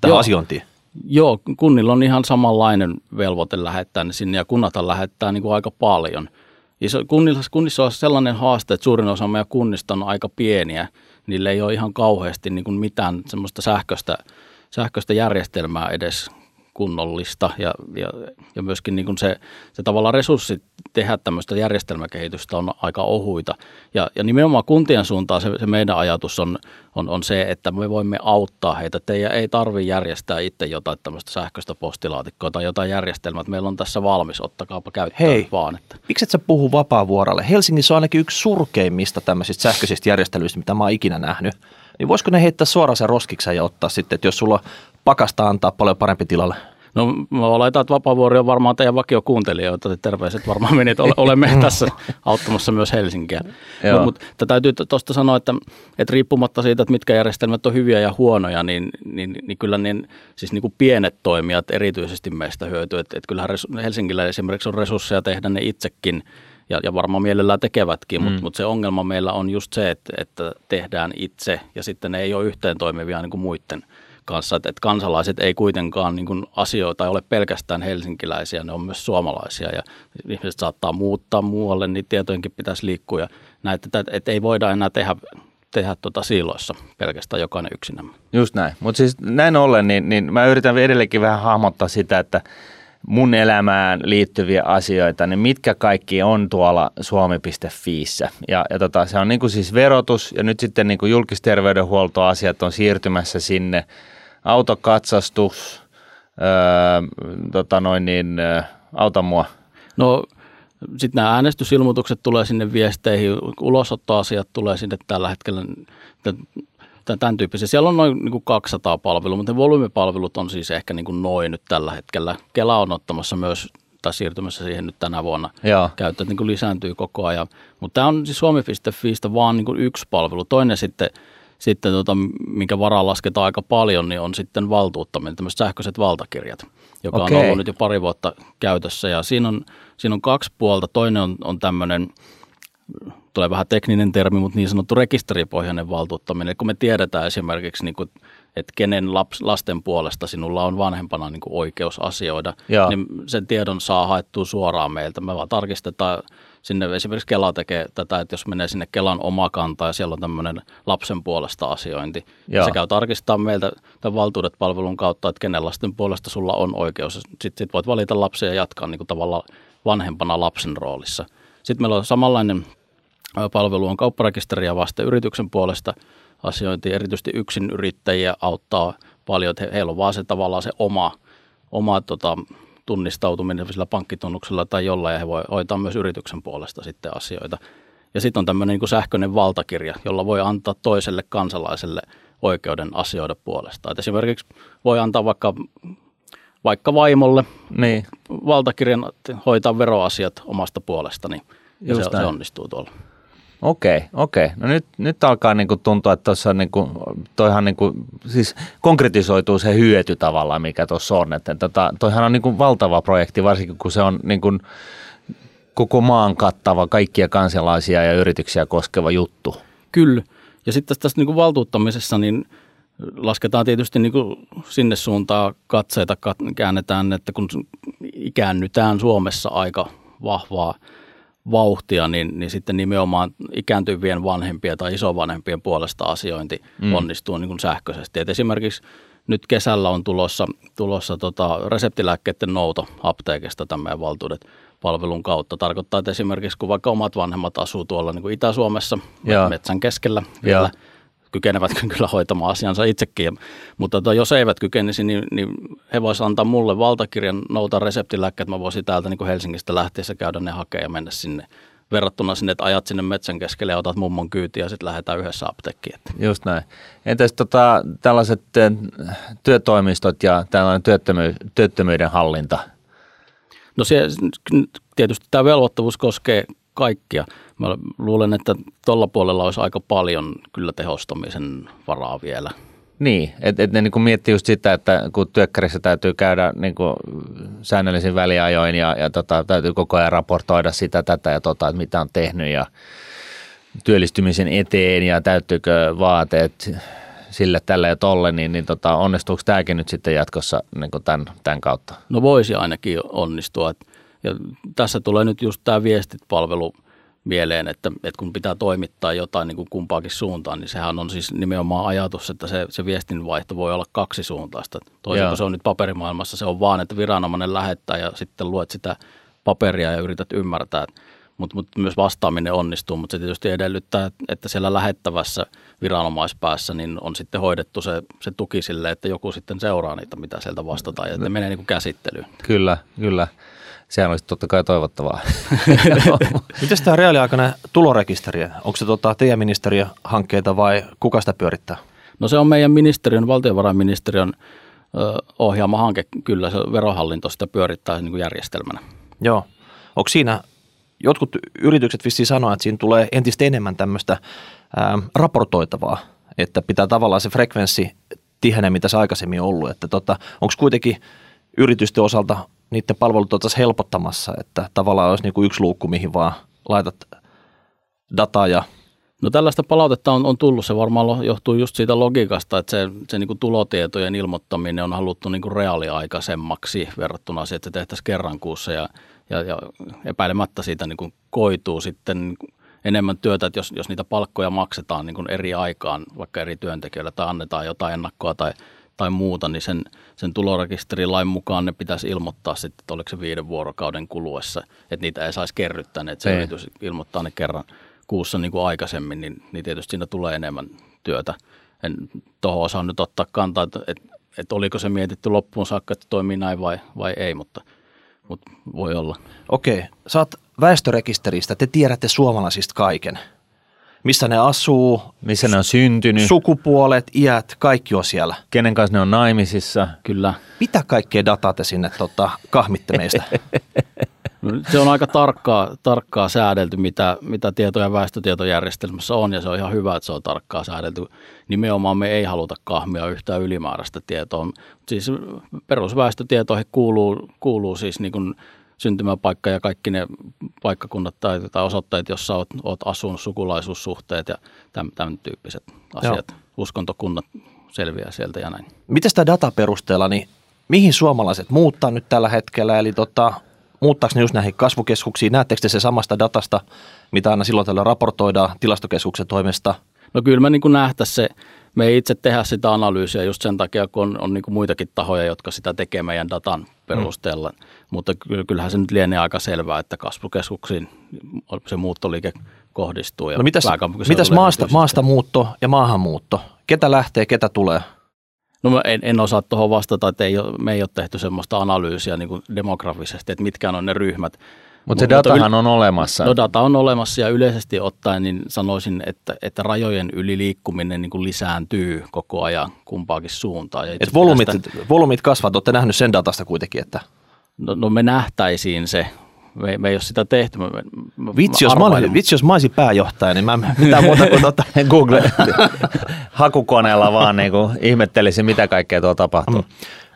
tähän Joo. asiointiin? Joo, kunnilla on ihan samanlainen velvoite lähettää ne sinne ja kunnathan lähettää niin kuin aika paljon. Iso, kunnissa, kunnissa on sellainen haaste, että suurin osa meidän kunnista on aika pieniä. Niillä ei ole ihan kauheasti niin kuin mitään semmoista sähköistä, sähköistä järjestelmää edes kunnollista ja, ja, ja myöskin niin kuin se, se tavallaan resurssit tehdä tämmöistä järjestelmäkehitystä on aika ohuita. Ja, ja nimenomaan kuntien suuntaan se, se meidän ajatus on, on, on se, että me voimme auttaa heitä. Että ei, tarvitse järjestää itse jotain tämmöistä sähköistä postilaatikkoa tai jotain järjestelmää, meillä on tässä valmis, ottakaapa käyttöön Hei, vaan. Että. miksi et sä puhu vapaavuorolle? Helsingissä on ainakin yksi surkeimmista tämmöisistä sähköisistä järjestelyistä, mitä mä oon ikinä nähnyt. Niin voisiko ne heittää suoraan sen roskiksen ja ottaa sitten, että jos sulla pakasta antaa paljon parempi tilalle? No mä oletan, että Vapaavuori on varmaan teidän vakiokuuntelijoita, että terveiset varmaan menit, olemme tässä auttamassa myös Helsinkiä. Mutta mut, täytyy tuosta sanoa, että, että riippumatta siitä, että mitkä järjestelmät on hyviä ja huonoja, niin, niin, niin kyllä niin, siis niin kuin pienet toimijat erityisesti meistä hyötyy. Että, että kyllähän Helsingillä esimerkiksi on resursseja tehdä ne itsekin, ja, ja varmaan mielellään tekevätkin, mm. mutta mut se ongelma meillä on just se, että, että tehdään itse ja sitten ne ei ole yhteen toimivia niin kuin muiden kanssa, että, että kansalaiset ei kuitenkaan niin kuin asioita ole pelkästään helsinkiläisiä, ne on myös suomalaisia ja ihmiset saattaa muuttaa muualle, niin tietojenkin pitäisi liikkua ja näitä, että, että ei voida enää tehdä tehdä tuota siiloissa pelkästään jokainen yksinämme. Just näin. Mutta siis näin ollen, niin, niin mä yritän edelleenkin vähän hahmottaa sitä, että mun elämään liittyviä asioita, niin mitkä kaikki on tuolla suomi.fiissä. Ja, ja tota, se on niin kuin siis verotus ja nyt sitten niin kuin julkisterveydenhuoltoasiat on siirtymässä sinne autokatsastus, öö, tota noin niin, öö, auta mua. No sitten nämä äänestysilmoitukset tulee sinne viesteihin, ulosottoasiat tulee sinne tällä hetkellä, tämän tyyppisiä. Siellä on noin niin kuin 200 palvelua, mutta ne volyymipalvelut on siis ehkä niin kuin noin nyt tällä hetkellä. Kela on ottamassa myös tai siirtymässä siihen nyt tänä vuonna. Käyttö niin kuin lisääntyy koko ajan. Mutta tämä on siis suomi.fiistä vaan niin kuin yksi palvelu. Toinen sitten sitten tota, minkä varaan lasketaan aika paljon, niin on sitten valtuuttaminen, tämmöiset sähköiset valtakirjat, joka okay. on ollut nyt jo pari vuotta käytössä. Ja siinä on, siinä on kaksi puolta. Toinen on, on tämmöinen, tulee vähän tekninen termi, mutta niin sanottu rekisteripohjainen valtuuttaminen. Eli kun me tiedetään esimerkiksi, niin kuin, että kenen laps, lasten puolesta sinulla on vanhempana niin kuin oikeus asioida, Joo. niin sen tiedon saa haettua suoraan meiltä. Me vaan tarkistetaan sinne esimerkiksi Kela tekee tätä, että jos menee sinne Kelan oma kanta ja siellä on tämmöinen lapsen puolesta asiointi, Joo. se käy tarkistaa meiltä tämän valtuudet palvelun kautta, että kenen lasten puolesta sulla on oikeus. Sitten sit voit valita lapsia ja jatkaa niin kuin tavallaan vanhempana lapsen roolissa. Sitten meillä on samanlainen palvelu on kaupparekisteriä vasten yrityksen puolesta asiointi. Erityisesti yksin yrittäjiä auttaa paljon, että heillä on vaan se tavallaan se oma, oma tota, tunnistautuminen sillä pankkitunnuksella tai jollain, ja he voi hoitaa myös yrityksen puolesta sitten asioita. Ja sitten on tämmöinen niin sähköinen valtakirja, jolla voi antaa toiselle kansalaiselle oikeuden asioida puolesta. Et esimerkiksi voi antaa vaikka, vaikka vaimolle niin. valtakirjan hoitaa veroasiat omasta puolestani, ja se, se onnistuu tuolla. Okei, okei. No nyt, nyt alkaa niinku tuntua, että tuossa niinku, toihan niinku, siis konkretisoituu se hyöty tavallaan, mikä tuossa on. Että tota, toihan on niinku valtava projekti, varsinkin kun se on niinku koko maan kattava, kaikkia kansalaisia ja yrityksiä koskeva juttu. Kyllä. Ja sitten tässä niinku valtuuttamisessa niin lasketaan tietysti niinku sinne suuntaan katseita, käännetään, että kun ikäännytään Suomessa aika vahvaa – vauhtia, niin, niin sitten nimenomaan ikääntyvien vanhempien tai isovanhempien puolesta asiointi mm. onnistuu niin kuin sähköisesti. Et esimerkiksi nyt kesällä on tulossa, tulossa tota reseptilääkkeiden nouto apteekista tämän valtuudet palvelun kautta. Tarkoittaa, että esimerkiksi kun vaikka omat vanhemmat asuu tuolla niin kuin Itä-Suomessa ja. metsän keskellä vielä, ja kykenevät kyllä hoitamaan asiansa itsekin. Mutta tota, jos eivät kykenisi, niin, niin he voisivat antaa mulle valtakirjan nouta reseptilääkkeet. Mä voisin täältä niin kuin Helsingistä lähtiessä käydä ne hakea ja mennä sinne verrattuna sinne, että ajat sinne metsän keskelle ja otat mummon kyytiä ja sitten lähdetään yhdessä apteekkiin. Just näin. Entäs tota, tällaiset työtoimistot ja tällainen työttömy- työttömyyden hallinta? No se, tietysti tämä velvoittavuus koskee kaikkia. Mä luulen, että tuolla puolella olisi aika paljon kyllä tehostamisen varaa vielä. Niin, että et ne niin miettii just sitä, että kun työkkärissä täytyy käydä niin kuin säännöllisin väliajoin ja, ja tota, täytyy koko ajan raportoida sitä, tätä ja tota, että mitä on tehnyt ja työllistymisen eteen ja täyttyykö vaateet sille, tälle ja tolle, niin, niin tota, onnistuuko tämäkin nyt sitten jatkossa niin kuin tämän, tämän kautta? No voisi ainakin onnistua. Ja tässä tulee nyt just tämä viestit-palvelu – mieleen, että, että kun pitää toimittaa jotain niin kuin kumpaakin suuntaan, niin sehän on siis nimenomaan ajatus, että se, se viestinvaihto voi olla kaksi suuntaista. Toisin kuin se on nyt paperimaailmassa, se on vaan, että viranomainen lähettää ja sitten luet sitä paperia ja yrität ymmärtää, mutta mut myös vastaaminen onnistuu, mutta se tietysti edellyttää, että siellä lähettävässä viranomaispäässä niin on sitten hoidettu se, se tuki sille, että joku sitten seuraa niitä, mitä sieltä vastataan ja että ne menee niin kuin käsittelyyn. Kyllä, kyllä sehän olisi totta kai toivottavaa. Miten tämä reaaliaikainen tulorekisteri, onko se tota teidän ministeriön hankkeita vai kuka sitä pyörittää? No se on meidän ministeriön, valtiovarainministeriön ohjaama hanke, kyllä se verohallinto sitä pyörittää niin kuin järjestelmänä. Joo. Onko siinä, jotkut yritykset vissiin sanoa, että siinä tulee entistä enemmän tämmöistä ää, raportoitavaa, että pitää tavallaan se frekvenssi tihenee, mitä se aikaisemmin ollut. Että tota, onko kuitenkin yritysten osalta niiden palvelut oltaisiin helpottamassa, että tavallaan olisi niin kuin yksi luukku, mihin vaan laitat dataa ja No tällaista palautetta on, on tullut, se varmaan johtuu just siitä logiikasta, että se, se niin kuin tulotietojen ilmoittaminen on haluttu niin kuin reaaliaikaisemmaksi verrattuna siihen, että tehtäisiin kerran kuussa ja, ja, ja epäilemättä siitä niin kuin koituu sitten enemmän työtä, että jos, jos niitä palkkoja maksetaan niin kuin eri aikaan, vaikka eri työntekijöille tai annetaan jotain ennakkoa tai tai muuta, niin sen, sen tulorekisterilain mukaan ne pitäisi ilmoittaa sitten, että oliko se viiden vuorokauden kuluessa, että niitä ei saisi kerryttää, että se yritys ilmoittaa ne kerran kuussa niin kuin aikaisemmin, niin, niin tietysti siinä tulee enemmän työtä. En tuohon osaa nyt ottaa kantaa, että, että, että oliko se mietitty loppuun saakka, että toimii näin vai, vai ei, mutta, mutta voi olla. Okei, saat väestörekisteristä, te tiedätte suomalaisista kaiken missä ne asuu. Missä ne on syntynyt. Sukupuolet, iät, kaikki on siellä. Kenen kanssa ne on naimisissa. Kyllä. Mitä kaikkea dataa te sinne tota, kahmitte meistä? Se on aika tarkkaa, tarkkaa säädelty, mitä, mitä tietoja väestötietojärjestelmässä on, ja se on ihan hyvä, että se on tarkkaa säädelty. Nimenomaan me ei haluta kahmia yhtään ylimääräistä tietoa. Siis perusväestötietoihin kuuluu, kuuluu siis niin kuin syntymäpaikka ja kaikki ne paikkakunnat tai, tai osoitteet, jossa olet, olet asunut, sukulaisuussuhteet ja tämän, tämän tyyppiset asiat. Joo. Uskontokunnat selviää sieltä ja näin. Miten sitä dataperusteella, niin mihin suomalaiset muuttaa nyt tällä hetkellä? Eli tota, muuttaako ne just näihin kasvukeskuksiin? Näettekö te se samasta datasta, mitä aina silloin tällä raportoidaan tilastokeskuksen toimesta? No kyllä me niin nähtäisiin se me ei itse tehdä sitä analyysiä just sen takia, kun on, on niin kuin muitakin tahoja, jotka sitä tekee meidän datan perusteella. Mm. Mutta kyllähän se nyt lienee aika selvää, että kasvukeskuksiin se muuttoliike kohdistuu. Ja No mitäs, mitäs maasta, maasta muutto ja maahanmuutto? Ketä lähtee, ketä tulee? No mä en, en osaa tuohon vastata, että ei ole, me ei ole tehty semmoista analyysiä niin kuin demografisesti, että mitkä on ne ryhmät. Mutta se Mutta datahan on olemassa. No data on olemassa ja yleisesti ottaen niin sanoisin, että, että rajojen yli liikkuminen niin kuin lisääntyy koko ajan kumpaakin suuntaan. Ja Et volyymit, tästä- volyymit kasvavat, olette nähnyt sen datasta kuitenkin, että no, no me nähtäisiin se. Me, me ei ole sitä tehty. Me, me, vitsi jos, mä, vitsi jos mä olisin pääjohtaja, niin mä mitään muuta kuin tota, Google hakukoneella vaan niin kuin ihmettelisi, mitä kaikkea tuo tapahtuu. Niin,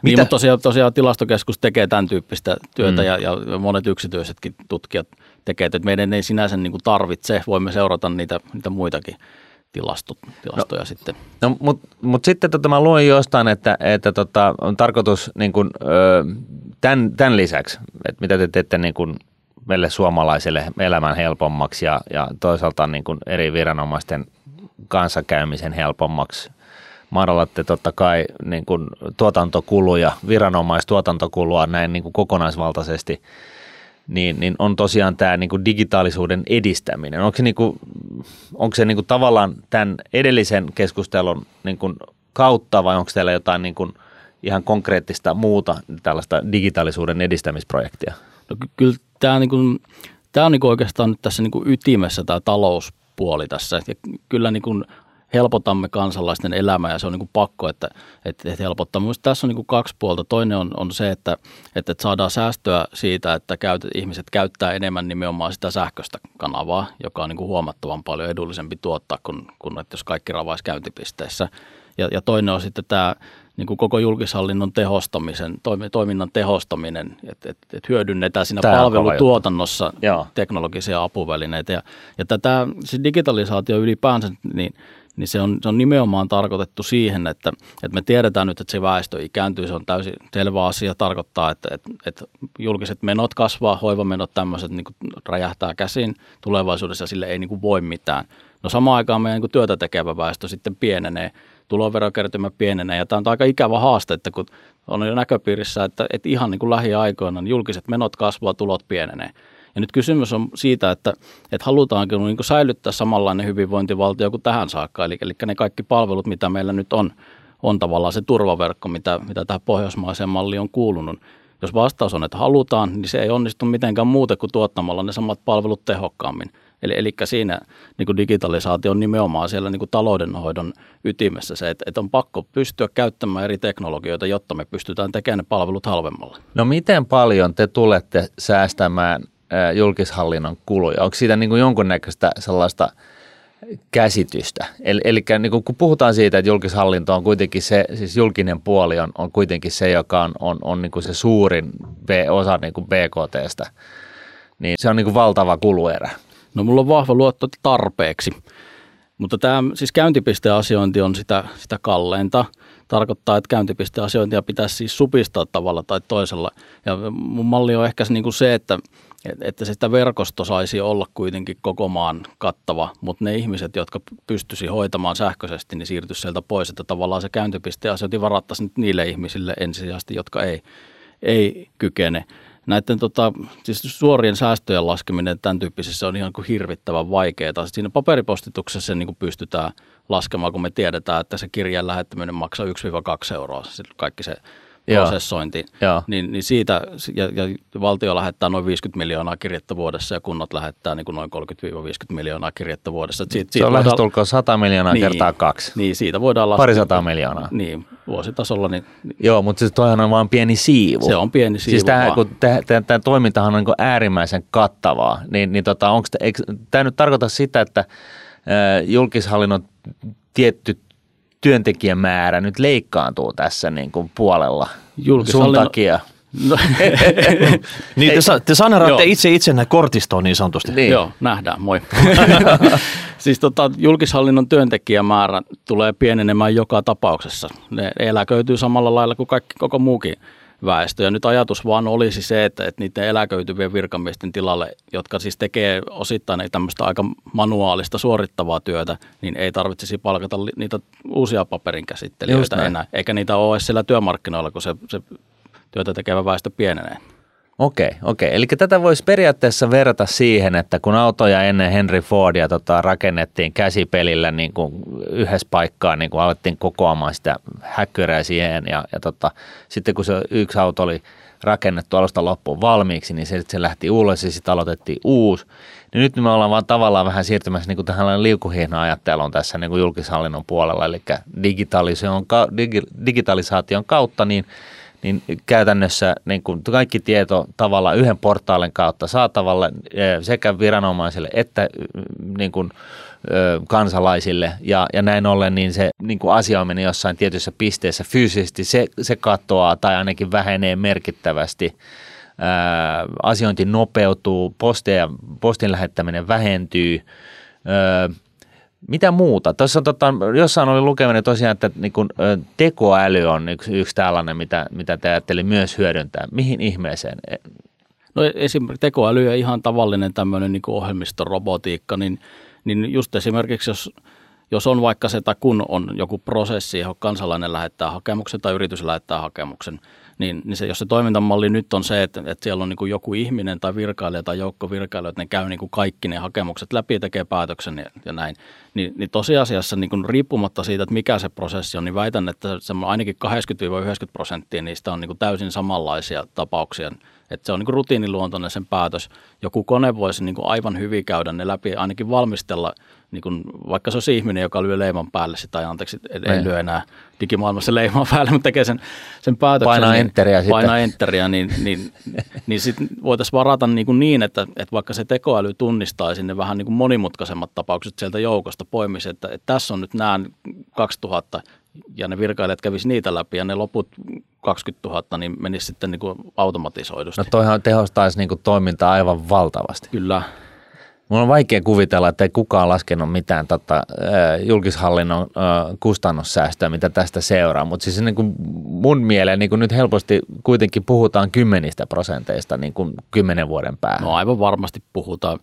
Mitä- mutta tosiaan, tosiaan tilastokeskus tekee tämän tyyppistä työtä mm. ja, ja monet yksityisetkin tutkijat tekee, että meidän ei sinänsä niin kuin tarvitse, voimme seurata niitä, niitä muitakin tilastot, tilastoja no. sitten. No, mutta mut sitten tota, mä luin jostain, että, että tota, on tarkoitus niin kun, ö, tämän, tämän lisäksi, että mitä te teette niin kun meille suomalaisille elämän helpommaksi ja, ja toisaalta niin kun eri viranomaisten kanssakäymisen helpommaksi. Madallatte totta kai niin kun tuotantokuluja, viranomaistuotantokulua näin niin kun kokonaisvaltaisesti, niin, niin on tosiaan tämä niin digitaalisuuden edistäminen. Onko se, niin kuin, onko se niin kuin tavallaan tämän edellisen keskustelun niin kuin kautta vai onko teillä jotain niin kuin ihan konkreettista muuta tällaista digitaalisuuden edistämisprojektia? No, ky- kyllä tämä, niin kuin, tämä on niin kuin oikeastaan nyt tässä niin kuin ytimessä tämä talouspuoli tässä. Ja kyllä niin kuin helpotamme kansalaisten elämää ja se on niin kuin pakko, että, että, että helpottaa. Mielestäni tässä on niin kuin kaksi puolta. Toinen on, on se, että, että, saadaan säästöä siitä, että käyt, ihmiset käyttää enemmän nimenomaan sitä sähköistä kanavaa, joka on niin kuin huomattavan paljon edullisempi tuottaa kuin, kuin että jos kaikki ravaisi käyntipisteissä. Ja, ja toinen on sitten tämä niin kuin koko julkishallinnon tehostamisen, toimi- toiminnan tehostaminen, että et, et hyödynnetään siinä Tämä palvelutuotannossa teknologisia apuvälineitä. Ja, ja tätä siis digitalisaatio ylipäänsä, niin, niin se, on, se on nimenomaan tarkoitettu siihen, että, että me tiedetään nyt, että se väestö ikääntyy, se on täysin selvä asia, tarkoittaa, että, että, että julkiset menot kasvaa, hoivamenot tämmöiset niin kuin räjähtää käsiin tulevaisuudessa. Sille ei niin kuin voi mitään. No samaan aikaan meidän niin työtä tekevä väestö sitten pienenee, tuloverokertymä pienenee. Ja tämä on aika ikävä haaste, että kun on jo näköpiirissä, että, että ihan niin kuin lähiaikoina niin julkiset menot kasvaa, tulot pienenee. Ja nyt kysymys on siitä, että, että halutaanko niin kuin säilyttää samanlainen hyvinvointivaltio kuin tähän saakka, eli, eli ne kaikki palvelut, mitä meillä nyt on, on tavallaan se turvaverkko, mitä, mitä tähän pohjoismaiseen malliin on kuulunut. Jos vastaus on, että halutaan, niin se ei onnistu mitenkään muuten kuin tuottamalla ne samat palvelut tehokkaammin. Eli, eli siinä niin kuin digitalisaatio on nimenomaan siellä niin kuin taloudenhoidon ytimessä se, että, että on pakko pystyä käyttämään eri teknologioita, jotta me pystytään tekemään ne palvelut halvemmalla. No miten paljon te tulette säästämään ää, julkishallinnon kuluja? Onko siitä niin kuin jonkunnäköistä sellaista käsitystä? Eli, eli niin kuin, kun puhutaan siitä, että julkishallinto on kuitenkin se, siis julkinen puoli on, on kuitenkin se, joka on, on, on niin kuin se suurin osa niin kuin BKTstä, niin se on niin kuin valtava kuluerä. No mulla on vahva luotto tarpeeksi. Mutta tämä siis käyntipisteasiointi on sitä, sitä kalleinta. Tarkoittaa, että käyntipisteasiointia pitäisi siis supistaa tavalla tai toisella. Ja mun malli on ehkä se, niin kuin se että, että sitä verkosto saisi olla kuitenkin koko maan kattava, mutta ne ihmiset, jotka pystyisi hoitamaan sähköisesti, niin siirtyisi sieltä pois, että tavallaan se käyntipisteasiointi varattaisiin nyt niille ihmisille ensisijaisesti, jotka ei, ei kykene näiden tota, siis suorien säästöjen laskeminen tämän tyyppisessä on ihan kuin hirvittävän vaikeaa. Siinä paperipostituksessa se niin kuin pystytään laskemaan, kun me tiedetään, että se kirjeen lähettäminen maksaa 1-2 euroa, kaikki se. Prosessointi. Joo. Niin, niin siitä, ja, ja valtio lähettää noin 50 miljoonaa kirjettä vuodessa ja kunnat lähettää niin kuin noin 30-50 miljoonaa kirjettä vuodessa. Et Siitä, Se siitä on voidaan- lähestulkoon 100 miljoonaa Niin. kertaa kaksi. Niin, siitä voidaan laskea. Parisataa miljoonaa. Niin, vuositasolla niin Joo, mutta siis toihan on vain pieni siivu. se on pieni siivu Siis tämä, kun tämä toimintahan on niin äärimmäisen kattavaa, niin, niin tota, onko tämä nyt tarkoita sitä, että julkishallinnon tietty työntekijämäärä nyt leikkaantuu tässä niin kuin puolella sun takia? No, Niin te, sa- te saneeraatte Joo. itse itsenne kortistoon niin sanotusti. Niin. Joo, nähdään, moi. siis tota, julkishallinnon työntekijämäärä tulee pienenemään joka tapauksessa. Ne eläköityy samalla lailla kuin kaikki, koko muukin väestö. Ja nyt ajatus vaan olisi se, että, että niiden eläköityvien virkamiesten tilalle, jotka siis tekee osittain tämmöistä aika manuaalista suorittavaa työtä, niin ei tarvitsisi palkata niitä uusia paperinkäsittelijöitä enää. Eikä niitä ole siellä työmarkkinoilla, kun se, se työtä tekevä väestö pienenee. Okei, okei. Eli tätä voisi periaatteessa verrata siihen, että kun autoja ennen Henry Fordia tota, rakennettiin käsipelillä niin kuin yhdessä paikkaa, niin kuin alettiin kokoamaan sitä häkkyrää siihen ja, ja tota, sitten kun se yksi auto oli rakennettu alusta loppuun valmiiksi, niin se, se lähti ulos ja sitten aloitettiin uusi. Niin nyt me ollaan vaan tavallaan vähän siirtymässä niin kuin tähän liukuhihna-ajatteluun tässä niin kuin julkishallinnon puolella, eli digitalisaation kautta niin – niin käytännössä niin kuin kaikki tieto tavallaan yhden portaalin kautta saatavalle eh, sekä viranomaisille että mm, niin kuin, kansalaisille ja, ja näin ollen niin se niin kuin asioiminen jossain tietyssä pisteessä fyysisesti se, se katoaa tai ainakin vähenee merkittävästi. Ää, asiointi nopeutuu, posteja, postin lähettäminen vähentyy, ää, mitä muuta? Tuossa tota, jossain oli lukeminen tosiaan, että niin kun, tekoäly on yksi, yksi tällainen, mitä, mitä te ajattelin myös hyödyntää. Mihin ihmeeseen? No esimerkiksi tekoäly ja ihan tavallinen tämmöinen niin ohjelmistorobotiikka, niin, niin just esimerkiksi jos, jos on vaikka se, tai kun on joku prosessi, johon kansalainen lähettää hakemuksen tai yritys lähettää hakemuksen – niin, niin se, jos se toimintamalli nyt on se, että, että siellä on niin kuin joku ihminen tai virkailija tai joukko virkailijoita, että ne käy niin kuin kaikki ne hakemukset läpi ja tekee päätöksen ja, ja näin, niin, niin tosiasiassa niin kuin riippumatta siitä, että mikä se prosessi on, niin väitän, että ainakin 80-90 prosenttia niistä on niin kuin täysin samanlaisia tapauksia että se on niin kuin rutiiniluontoinen sen päätös. Joku kone voisi niin kuin aivan hyvin käydä ne läpi, ainakin valmistella, niin kuin, vaikka se olisi ihminen, joka lyö leiman päälle tai anteeksi, ei niin. lyö enää digimaailmassa leimaa päälle, mutta tekee sen, sen päätöksen. Painaa niin, enteriä sitten. Painaa enteriä, niin, niin, niin sitten voitaisiin varata niin, kuin niin että, että vaikka se tekoäly tunnistaisi ne vähän niin kuin monimutkaisemmat tapaukset sieltä joukosta, poimisi, että, että tässä on nyt nämä 2000 ja ne virkailijat kävisi niitä läpi ja ne loput 20 000 niin menisi sitten niin kuin automatisoidusti. No toihan tehostaisi niin kuin toimintaa aivan valtavasti. Kyllä. Mun on vaikea kuvitella, että ei kukaan laskenut mitään tota, julkishallinnon kustannussäästöä, mitä tästä seuraa. Mutta siis niin kuin mun mieleen niin kuin nyt helposti kuitenkin puhutaan kymmenistä prosenteista niin kuin kymmenen vuoden päähän. No aivan varmasti puhutaan.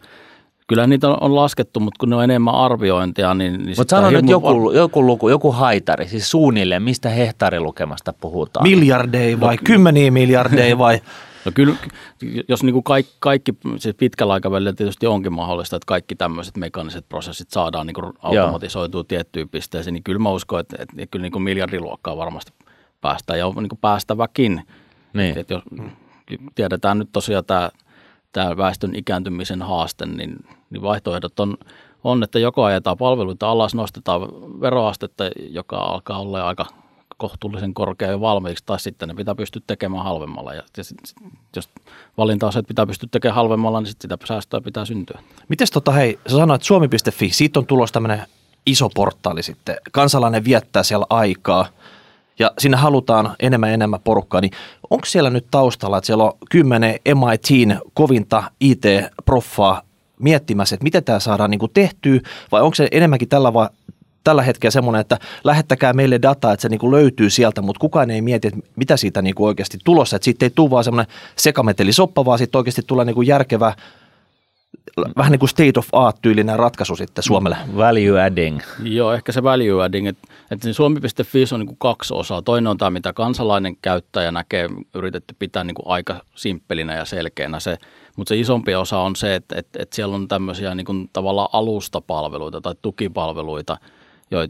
Kyllä niitä on laskettu, mutta kun ne on enemmän arviointia, niin... niin mutta sano nyt joku, var... joku luku, joku haitari, siis suunnilleen, mistä hehtaarilukemasta puhutaan? Miljardeja vai no, kymmeniä miljardeja vai... No kyllä, jos niin kuin kaikki, kaikki siis pitkällä aikavälillä tietysti onkin mahdollista, että kaikki tämmöiset mekaniset prosessit saadaan niin kuin automatisoitua tiettyyn pisteeseen, niin kyllä mä uskon, että, että, että kyllä niin kuin miljardiluokkaa varmasti päästään ja on niin kuin päästäväkin. Niin. Että jos, tiedetään nyt tosiaan tämä tämä väestön ikääntymisen haaste, niin, niin vaihtoehdot on, on, että joko ajetaan palveluita alas, nostetaan veroastetta, joka alkaa olla aika kohtuullisen korkea jo valmiiksi, tai sitten ne pitää pystyä tekemään halvemmalla. Ja, ja sit, jos valinta on se, että pitää pystyä tekemään halvemmalla, niin sit sitä säästöä pitää syntyä. Mites tota, hei, sä sanoit suomi.fi, siitä on tulossa tämmöinen iso portaali sitten. Kansalainen viettää siellä aikaa – ja sinne halutaan enemmän ja enemmän porukkaa, niin onko siellä nyt taustalla, että siellä on kymmenen MITin kovinta IT-proffaa miettimässä, että miten tämä saadaan niin kuin tehtyä, vai onko se enemmänkin tällä, tällä hetkellä semmoinen, että lähettäkää meille dataa, että se niin kuin löytyy sieltä, mutta kukaan ei mieti, että mitä siitä niin kuin oikeasti tulossa, että siitä ei tule vaan semmoinen sekametelisoppa, vaan sitten oikeasti tulee niin kuin järkevä vähän niin kuin state of art-tyylinen ratkaisu sitten Suomelle. Value adding. Joo, ehkä se value adding, että, että niin suomi.fi on niin kuin kaksi osaa. Toinen on tämä, mitä kansalainen käyttäjä näkee, yritetty pitää niin kuin aika simppelinä ja selkeänä se, mutta se isompi osa on se, että, että, että siellä on tämmöisiä niin kuin tavallaan alustapalveluita tai tukipalveluita –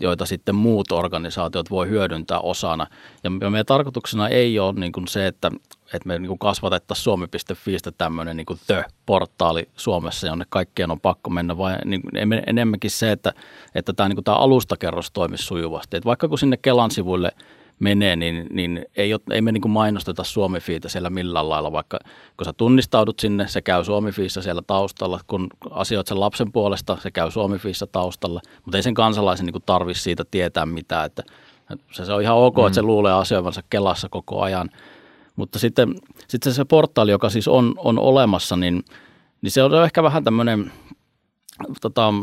joita sitten muut organisaatiot voi hyödyntää osana. Ja meidän tarkoituksena ei ole niin kuin se, että, että me niin kasvatettaisiin suomi.fiistä tämmöinen niin the-portaali Suomessa, jonne kaikkien on pakko mennä, vai niin enemmänkin se, että, että tämä, niin kuin tämä alustakerros toimisi sujuvasti. Että vaikka kun sinne Kelan sivuille – menee, niin, niin ei, ole, ei me niin kuin mainosteta Suomi-fiitä siellä millään lailla, vaikka kun sä tunnistaudut sinne, se käy Suomi-fiissä siellä taustalla, kun asioit sen lapsen puolesta, se käy Suomi-fiissä taustalla, mutta ei sen kansalaisen niin tarvitse siitä tietää mitään, että se, se on ihan ok, mm. että se mm. luulee asioivansa Kelassa koko ajan, mutta sitten, sitten se portaali, joka siis on, on olemassa, niin, niin se on ehkä vähän tämmöinen tota,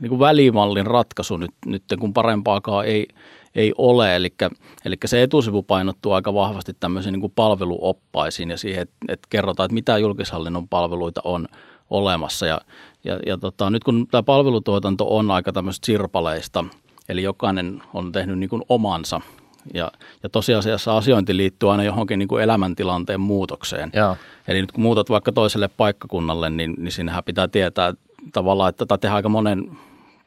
niin kuin välimallin ratkaisu nyt, nyt kun parempaakaan ei, ei ole. Eli, eli se etusivu painottuu aika vahvasti tämmöisiin niin kuin palveluoppaisiin ja siihen, että, että kerrotaan, että mitä julkishallinnon palveluita on olemassa. Ja, ja, ja tota, nyt kun tämä palvelutuotanto on aika tämmöistä sirpaleista, eli jokainen on tehnyt niin kuin omansa, Ja, ja tosiasiassa asiointi liittyy aina johonkin niin kuin elämäntilanteen muutokseen. Joo. Eli nyt kun muutat vaikka toiselle paikkakunnalle, niin, niin siinähän pitää tietää tavallaan, että tätä tehdään aika monen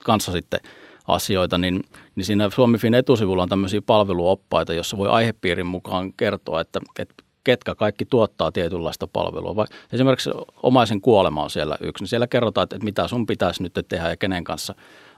kanssa sitten asioita, niin, niin siinä Suomifin etusivulla on tämmöisiä palveluoppaita, jossa voi aihepiirin mukaan kertoa, että, että ketkä kaikki tuottaa tietynlaista palvelua. Vai esimerkiksi omaisen kuolema on siellä yksi, niin siellä kerrotaan, että, että mitä sun pitäisi nyt tehdä ja kenen kanssa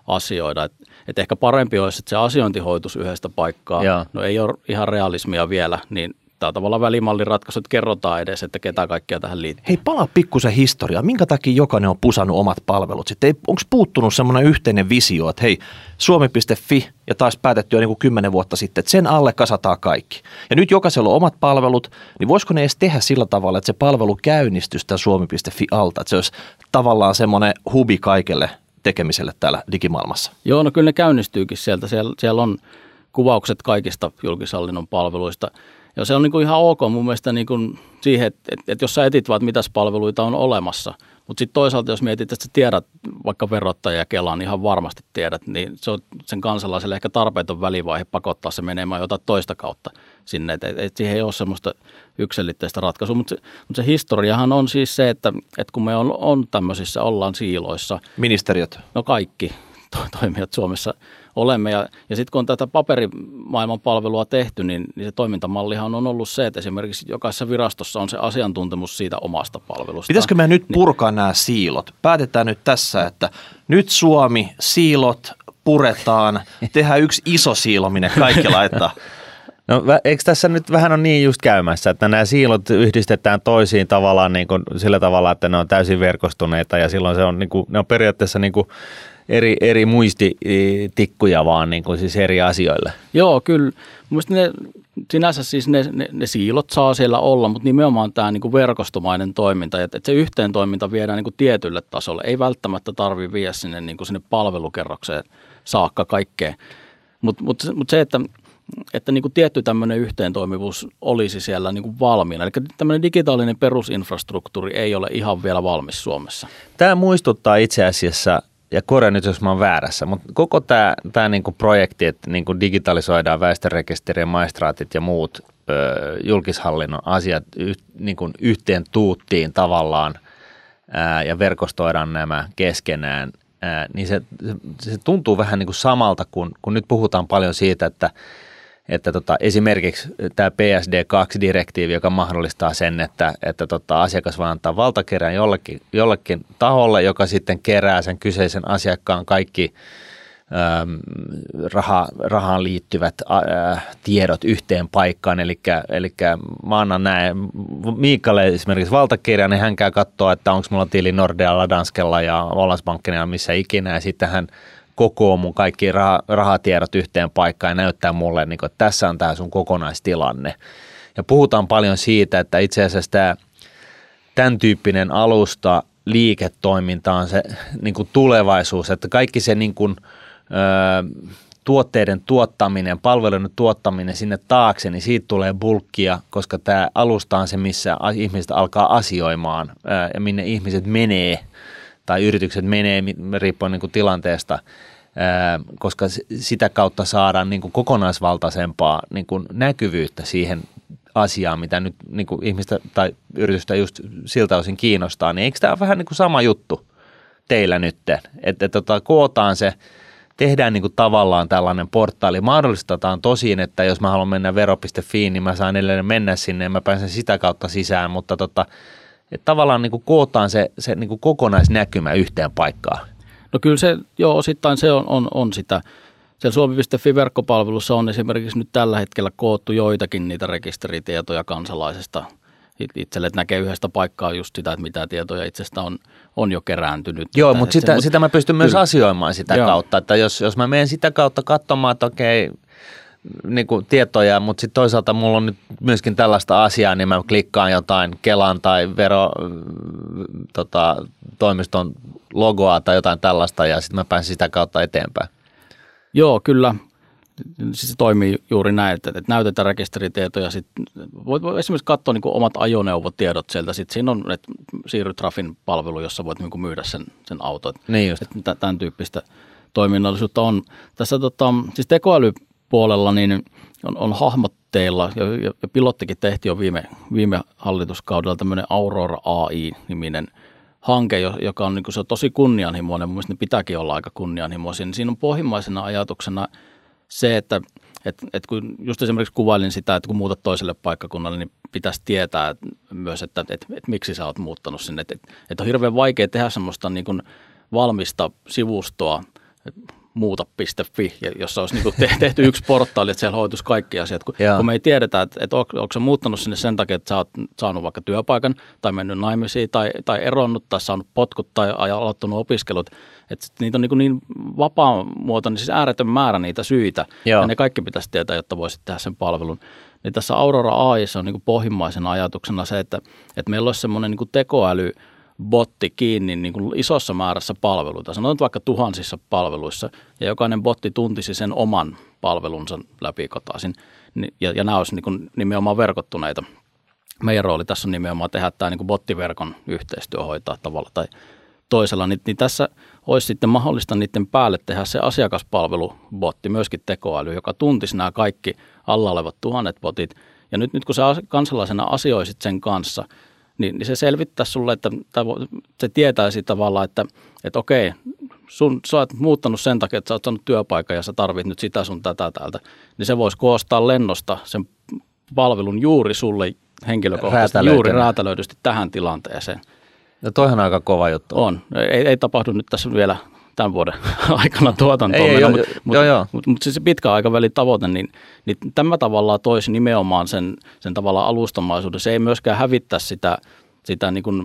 asioida. Että et ehkä parempi olisi, että se asiointi yhdestä paikkaa. Joo. No ei ole ihan realismia vielä, niin tämä tavalla välimallin ratkaisut kerrotaan edes, että ketä kaikkia tähän liittyy. Hei, palaa pikkusen historiaa. Minkä takia jokainen on pusannut omat palvelut? Sitten onko puuttunut semmoinen yhteinen visio, että hei, suomi.fi ja taas päätetty jo niin kuin kymmenen vuotta sitten, että sen alle kasataan kaikki. Ja nyt jokaisella on omat palvelut, niin voisiko ne edes tehdä sillä tavalla, että se palvelu käynnistyisi tämän suomi.fi alta, että se olisi tavallaan semmoinen hubi kaikelle tekemiselle täällä digimaailmassa? Joo, no kyllä ne käynnistyykin sieltä. Siellä, siellä on kuvaukset kaikista julkishallinnon palveluista. Ja se on niin kuin ihan ok mun mielestä niin kuin siihen, että, että, että jos sä etit vaan, että mitäs palveluita on olemassa, mutta sitten toisaalta jos mietit, että sä tiedät vaikka verottaja ja Kelan, niin ihan varmasti tiedät, niin se on sen kansalaiselle ehkä tarpeeton välivaihe pakottaa se menemään jotain toista kautta sinne. Että et, et siihen ei ole semmoista yksilitteistä ratkaisua, mutta se, mut se historiahan on siis se, että, että kun me on, on tämmöisissä, ollaan siiloissa. Ministeriöt? No kaikki to- toimijat Suomessa olemme. Ja, ja sitten kun on tätä paperimaailman palvelua tehty, niin, niin se toimintamallihan on ollut se, että esimerkiksi jokaisessa virastossa on se asiantuntemus siitä omasta palvelusta. Pitäisikö me nyt purkaa niin. nämä siilot? Päätetään nyt tässä, että nyt Suomi, siilot puretaan, tehdään yksi iso siilo, minne kaikki laittaa. No eikö tässä nyt vähän on niin just käymässä, että nämä siilot yhdistetään toisiin tavallaan niin kuin sillä tavalla, että ne on täysin verkostuneita ja silloin se on, niin kuin, ne on periaatteessa niin kuin eri, eri muistitikkuja vaan niin kuin siis eri asioille. Joo, kyllä. Mielestäni ne, sinänsä siis ne, ne, ne siilot saa siellä olla, mutta nimenomaan tämä niin kuin verkostomainen toiminta, että, että se yhteen toiminta viedään niin kuin tietylle tasolle. Ei välttämättä tarvitse viedä sinne, niin kuin sinne palvelukerrokseen saakka kaikkea. Mutta mut, mut se, että että niin kuin tietty tämmöinen yhteentoimivuus olisi siellä niin kuin valmiina. Eli tämmöinen digitaalinen perusinfrastruktuuri ei ole ihan vielä valmis Suomessa. Tämä muistuttaa itse asiassa ja korjaa nyt, jos mä oon väärässä, mutta koko tämä, tämä niin projekti, että niin kuin digitalisoidaan väestörekisteri, maistraatit ja muut ö, julkishallinnon asiat yh, niin kuin yhteen tuuttiin tavallaan ää, ja verkostoidaan nämä keskenään, ää, niin se, se, tuntuu vähän niin kuin samalta, kun, kun nyt puhutaan paljon siitä, että että tota, esimerkiksi tämä PSD2-direktiivi, joka mahdollistaa sen, että, että tota, asiakas voi antaa valtakerran jollekin, jollekin taholle, joka sitten kerää sen kyseisen asiakkaan kaikki äm, raha, rahaan liittyvät ä, tiedot yhteen paikkaan. Eli, eli mä annan näin Miikalle esimerkiksi valtakirjan, niin hän käy katsoa, että onko mulla tili Nordealla, Danskella ja Ollandsbankenilla missä ikinä, ja sitten hän kokoo mun kaikki rah- rahatiedot yhteen paikkaan ja näyttää mulle, niin kuin, että tässä on tämä sun kokonaistilanne. Ja puhutaan paljon siitä, että itse asiassa tämä, tämän tyyppinen alusta liiketoiminta on se niin kuin tulevaisuus, että kaikki se niin kuin, ö, tuotteiden tuottaminen, palveluiden tuottaminen sinne taakse, niin siitä tulee bulkkia, koska tämä alusta on se, missä ihmiset alkaa asioimaan ja minne ihmiset menee – tai yritykset menee riippuen niin kuin tilanteesta, koska sitä kautta saadaan niin kuin kokonaisvaltaisempaa niin kuin näkyvyyttä siihen asiaan, mitä nyt niin kuin ihmistä tai yritystä just siltä osin kiinnostaa, niin eikö tämä ole vähän niin kuin sama juttu teillä nyt, että, että tota, kootaan se, tehdään niin kuin tavallaan tällainen portaali, mahdollistetaan tosiin, että jos mä haluan mennä vero.fi, niin mä saan edelleen mennä sinne ja mä pääsen sitä kautta sisään, mutta tota, että tavallaan niin kuin kootaan se, se niin kuin kokonaisnäkymä yhteen paikkaan. No kyllä se, joo, osittain se on, on, on sitä. Siellä Suomi.fi-verkkopalvelussa on esimerkiksi nyt tällä hetkellä koottu joitakin niitä rekisteritietoja kansalaisesta itselle, että näkee yhdestä paikkaa just sitä, että mitä tietoja itsestä on, on jo kerääntynyt. Joo, mutta sitä, se, sitä mä pystyn kyllä. myös asioimaan sitä Joo. kautta, että jos, jos mä menen sitä kautta katsomaan, että okei, niin kuin tietoja, mutta sitten toisaalta mulla on nyt myöskin tällaista asiaa, niin mä klikkaan jotain Kelan tai vero tota, toimiston logoa tai jotain tällaista ja sitten mä pääsen sitä kautta eteenpäin. Joo, kyllä. Siis se toimii juuri näin, että, että näytetään rekisteritietoja. Sit voit, voit esimerkiksi katsoa niin omat ajoneuvotiedot sieltä. Sitten siinä on että siirry Trafin palvelu, jossa voit niin myydä sen, sen auton. Niin just. Että tämän tyyppistä toiminnallisuutta on. Tässä tota, siis tekoäly puolella, niin on, on hahmotteilla, ja, ja pilottikin tehtiin jo viime, viime hallituskaudella tämmöinen Aurora AI-niminen hanke, joka on, niin kuin, se on tosi kunnianhimoinen, mun mielestä ne pitääkin olla aika kunnianhimoisia, niin siinä on pohjimmaisena ajatuksena se, että et, et kun just esimerkiksi kuvailin sitä, että kun muutat toiselle paikkakunnalle, niin pitäisi tietää myös, että et, et miksi sä oot muuttanut sinne. Että et, et on hirveän vaikea tehdä semmoista niin kuin valmista sivustoa, muuta.fi, jossa olisi niin tehty yksi portaali, että siellä hoituisi kaikki asiat. Kun, kun me ei tiedetä, että, että onko, onko se muuttanut sinne sen takia, että sä oot saanut vaikka työpaikan tai mennyt naimisiin tai, tai eronnut tai saanut potkut tai aloittanut opiskelut. Että niitä on niin, niin vapaa-muoto, niin siis ääretön määrä niitä syitä. Joo. Ja ne kaikki pitäisi tietää, jotta voisit tehdä sen palvelun. Niin tässä Aurora AI on niin pohjimmaisena ajatuksena se, että, että meillä olisi semmoinen niin tekoäly, botti kiinni niin kuin isossa määrässä palveluita, sanotaan vaikka tuhansissa palveluissa, ja jokainen botti tuntisi sen oman palvelunsa läpikotaisin, ja, ja nämä olisi niin kuin nimenomaan verkottuneita. Meidän rooli tässä on nimenomaan tehdä tämä niin kuin bottiverkon yhteistyö hoitaa tavalla tai toisella, niin, niin tässä olisi sitten mahdollista niiden päälle tehdä se asiakaspalvelubotti, myöskin tekoäly, joka tuntisi nämä kaikki alla olevat tuhannet botit, ja nyt, nyt kun sä kansalaisena asioisit sen kanssa – niin, niin se selvittää sulle, että se tietäisi tavallaan, että, että okei, sun, sä oot muuttanut sen takia, että sä oot saanut työpaikan ja sä tarvit nyt sitä sun tätä täältä, niin se voisi koostaa lennosta sen palvelun juuri sulle henkilökohtaisesti, juuri räätälöidysti tähän tilanteeseen. No toihan on aika kova juttu. On. Ei, ei tapahdu nyt tässä vielä tämän vuoden aikana tuotantoon. Ei, mutta mut, mut, mut siis se pitkä aikavälin tavoite, niin, niin tämä tavallaan toisi nimenomaan sen, sen tavallaan alustamaisuuden. Se ei myöskään hävittää sitä, sitä niin kuin,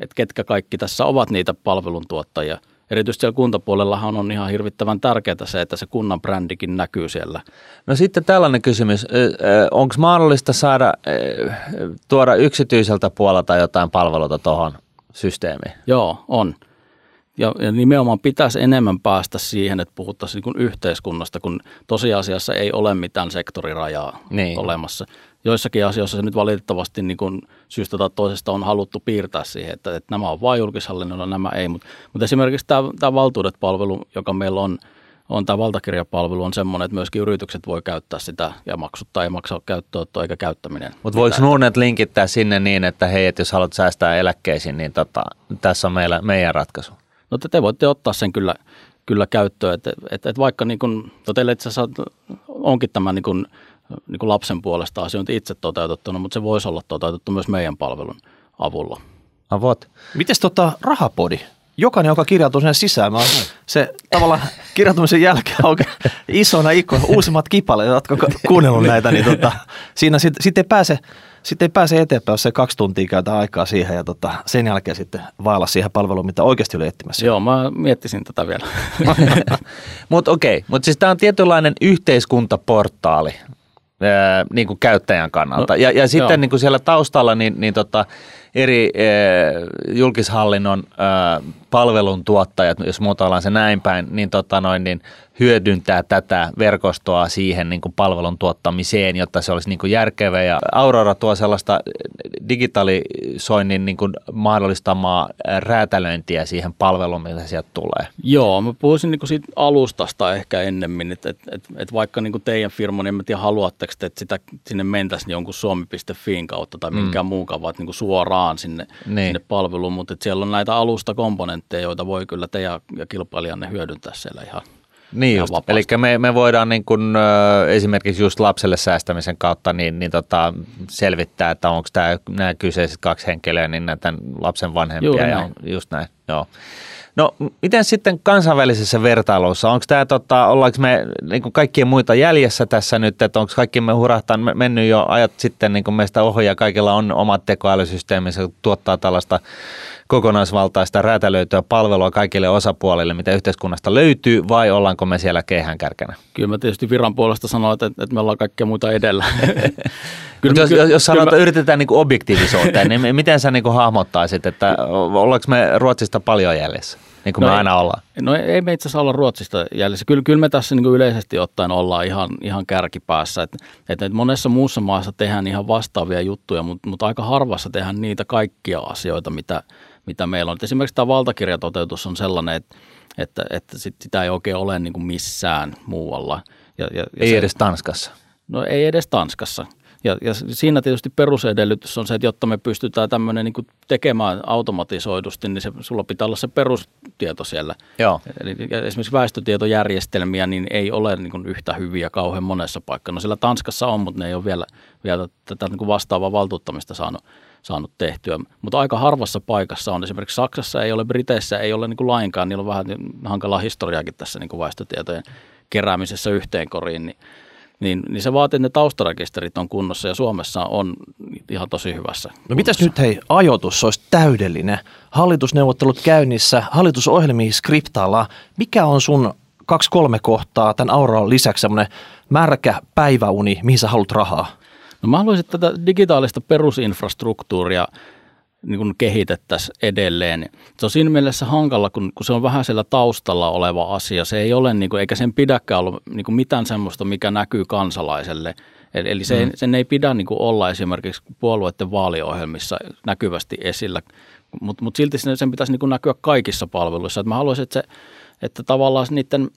että ketkä kaikki tässä ovat niitä palveluntuottajia. Erityisesti siellä kuntapuolellahan on ihan hirvittävän tärkeää se, että se kunnan brändikin näkyy siellä. No sitten tällainen kysymys. Onko mahdollista saada, tuoda yksityiseltä puolelta jotain palveluita tuohon systeemiin? Joo, on. Ja, ja nimenomaan pitäisi enemmän päästä siihen, että puhuttaisiin niin yhteiskunnasta, kun tosiasiassa ei ole mitään sektorirajaa niin. olemassa. Joissakin asioissa se nyt valitettavasti niin kuin syystä tai toisesta on haluttu piirtää siihen, että, että nämä on vain julkishallinnolla, nämä ei. Mutta, mutta esimerkiksi tämä, tämä valtuudet-palvelu, joka meillä on, on tämä valtakirjapalvelu on semmoinen, että myöskin yritykset voi käyttää sitä ja maksuttaa ei maksaa käyttöönotto eikä käyttäminen. Mutta voiko Nordnet linkittää sinne niin, että hei, että jos haluat säästää eläkkeisiin, niin tota, tässä on meillä, meidän ratkaisu? No te voitte ottaa sen kyllä, kyllä käyttöön, että et, et vaikka niin kun, no teille itse asiassa onkin tämä niin kun, niin kun lapsen puolesta asiointi itse toteutettuna, mutta se voisi olla toteutettu myös meidän palvelun avulla. Avot. Mites tota rahapodi? Jokainen, joka kirjautuu sinne sisään, mä se tavallaan kirjautumisen jälkeen on isona ikkuna, uusimmat kipaleet, oletko kuunnellut näitä, niin tota, siinä sitten sit ei pääse – sitten ei pääse eteenpäin, jos se kaksi tuntia käytä aikaa siihen ja tota, sen jälkeen sitten vailla siihen palveluun, mitä oikeasti oli etsimässä. Joo, mä miettisin tätä vielä. mutta okei, okay. mutta siis tämä on tietynlainen yhteiskuntaportaali ää, niin kuin käyttäjän kannalta. No, ja, ja sitten niin kuin siellä taustalla niin, niin tota, eri ää, julkishallinnon ää, palveluntuottajat, jos muotoillaan se näin päin, niin, tota noin, niin hyödyntää tätä verkostoa siihen niin kuin palvelun tuottamiseen, jotta se olisi niin kuin järkevä. Ja Aurora tuo sellaista digitalisoinnin niin kuin mahdollistamaa räätälöintiä siihen palveluun, mitä sieltä tulee. Joo, mä puhuisin niin kuin siitä alustasta ehkä ennemmin, että, että, että, että vaikka niin kuin teidän firma, niin en tiedä haluatteko, että sitä, sinne mentäisiin jonkun suomi.fiin kautta tai minkään mm. muun vaan niin kuin suoraan sinne, niin. sinne palveluun, mutta että siellä on näitä alustakomponentteja, joita voi kyllä te ja, ja kilpailijanne hyödyntää siellä ihan niin just. Eli me, me voidaan niin kun, esimerkiksi just lapselle säästämisen kautta niin, niin tota, selvittää, että onko tämä, nämä kyseiset kaksi henkilöä, niin näitä lapsen vanhempia. Juuri ja näin. just näin, joo. No miten sitten kansainvälisessä vertailussa, onko tämä, tota, ollaanko me niin kuin kaikkien muita jäljessä tässä nyt, että onko kaikki me hurahtaa mennyt jo ajat sitten niin kuin meistä ohi ja kaikilla on omat tekoälysysteemissä, tuottaa tällaista kokonaisvaltaista räätälöityä palvelua kaikille osapuolille, mitä yhteiskunnasta löytyy, vai ollaanko me siellä kehän kärkänä? Kyllä mä tietysti viran puolesta sanon, että, että me ollaan kaikkia muita edellä. kyllä, jos, jos, jos sanoo, että yritetään niin objektiivisuuteen, niin miten sä niin hahmottaisit, että ollaanko me Ruotsista paljon jäljessä? Niin kuin no me ei, aina ollaan. No ei me itse asiassa olla Ruotsista jäljessä. Kyllä, kyllä me tässä niin kuin yleisesti ottaen ollaan ihan, ihan kärkipäässä. Et, et, et monessa muussa maassa tehdään ihan vastaavia juttuja, mutta, mutta aika harvassa tehdään niitä kaikkia asioita, mitä, mitä meillä on. Et esimerkiksi tämä valtakirjatoteutus on sellainen, että, että, että sit sitä ei oikein ole niin kuin missään muualla. Ja, ja, ja ei se, edes Tanskassa. No ei edes Tanskassa. Ja, ja siinä tietysti perusedellytys on se, että jotta me pystytään tämmöinen niin tekemään automatisoidusti, niin se, sulla pitää olla se perustieto siellä. Joo. Eli esimerkiksi väestötietojärjestelmiä niin ei ole niin kuin yhtä hyviä kauhean monessa paikassa. No sillä Tanskassa on, mutta ne ei ole vielä, vielä tätä niin kuin vastaavaa valtuuttamista saanut, saanut tehtyä. Mutta aika harvassa paikassa on. Esimerkiksi Saksassa ei ole, Briteissä ei ole niin kuin lainkaan. Niillä on vähän hankalaa historiaakin tässä niin kuin väestötietojen keräämisessä yhteen koriin. Niin niin, niin se vaatii, että ne taustarekisterit on kunnossa ja Suomessa on ihan tosi hyvässä. No kunnossa. mitäs nyt hei, ajoitus olisi täydellinen. Hallitusneuvottelut käynnissä, hallitusohjelmiin skriptaalla. Mikä on sun kaksi-kolme kohtaa tämän Auroon lisäksi semmoinen märkä päiväuni, mihin sä haluat rahaa? No mä haluaisin tätä digitaalista perusinfrastruktuuria niin kuin kehitettäisiin edelleen. Se on siinä mielessä hankala, kun, kun se on vähän siellä taustalla oleva asia. Se ei ole, niin kuin, eikä sen pidäkään olla niin kuin mitään semmoista, mikä näkyy kansalaiselle. Eli, eli se, mm. sen ei pidä niin kuin olla esimerkiksi puolueiden vaaliohjelmissa näkyvästi esillä, mutta mut silti sen, sen pitäisi niin kuin näkyä kaikissa palveluissa. Et mä haluaisin, että, se, että tavallaan niiden –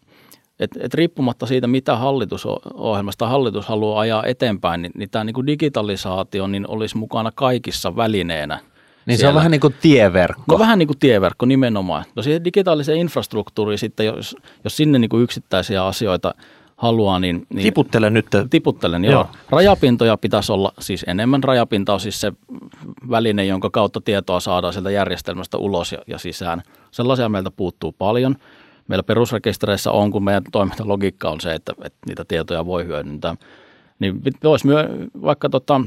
et, et riippumatta siitä, mitä hallitusohjelmasta hallitus haluaa ajaa eteenpäin, niin, niin tämä niin digitalisaatio niin olisi mukana kaikissa välineenä – niin siellä. se on vähän niin kuin tieverkko. No vähän niin kuin tieverkko nimenomaan. No siihen digitaaliseen infrastruktuuriin sitten, jos, jos sinne niin kuin yksittäisiä asioita haluaa, niin... niin Tiputtelen nyt. Tiputtelen, joo. joo. Rajapintoja pitäisi olla, siis enemmän rajapinta on siis se väline, jonka kautta tietoa saadaan sieltä järjestelmästä ulos ja, ja sisään. Sellaisia meiltä puuttuu paljon. Meillä perusrekistereissä on, kun meidän toimintalogiikka on se, että, että niitä tietoja voi hyödyntää. Niin voisi myös vaikka tota,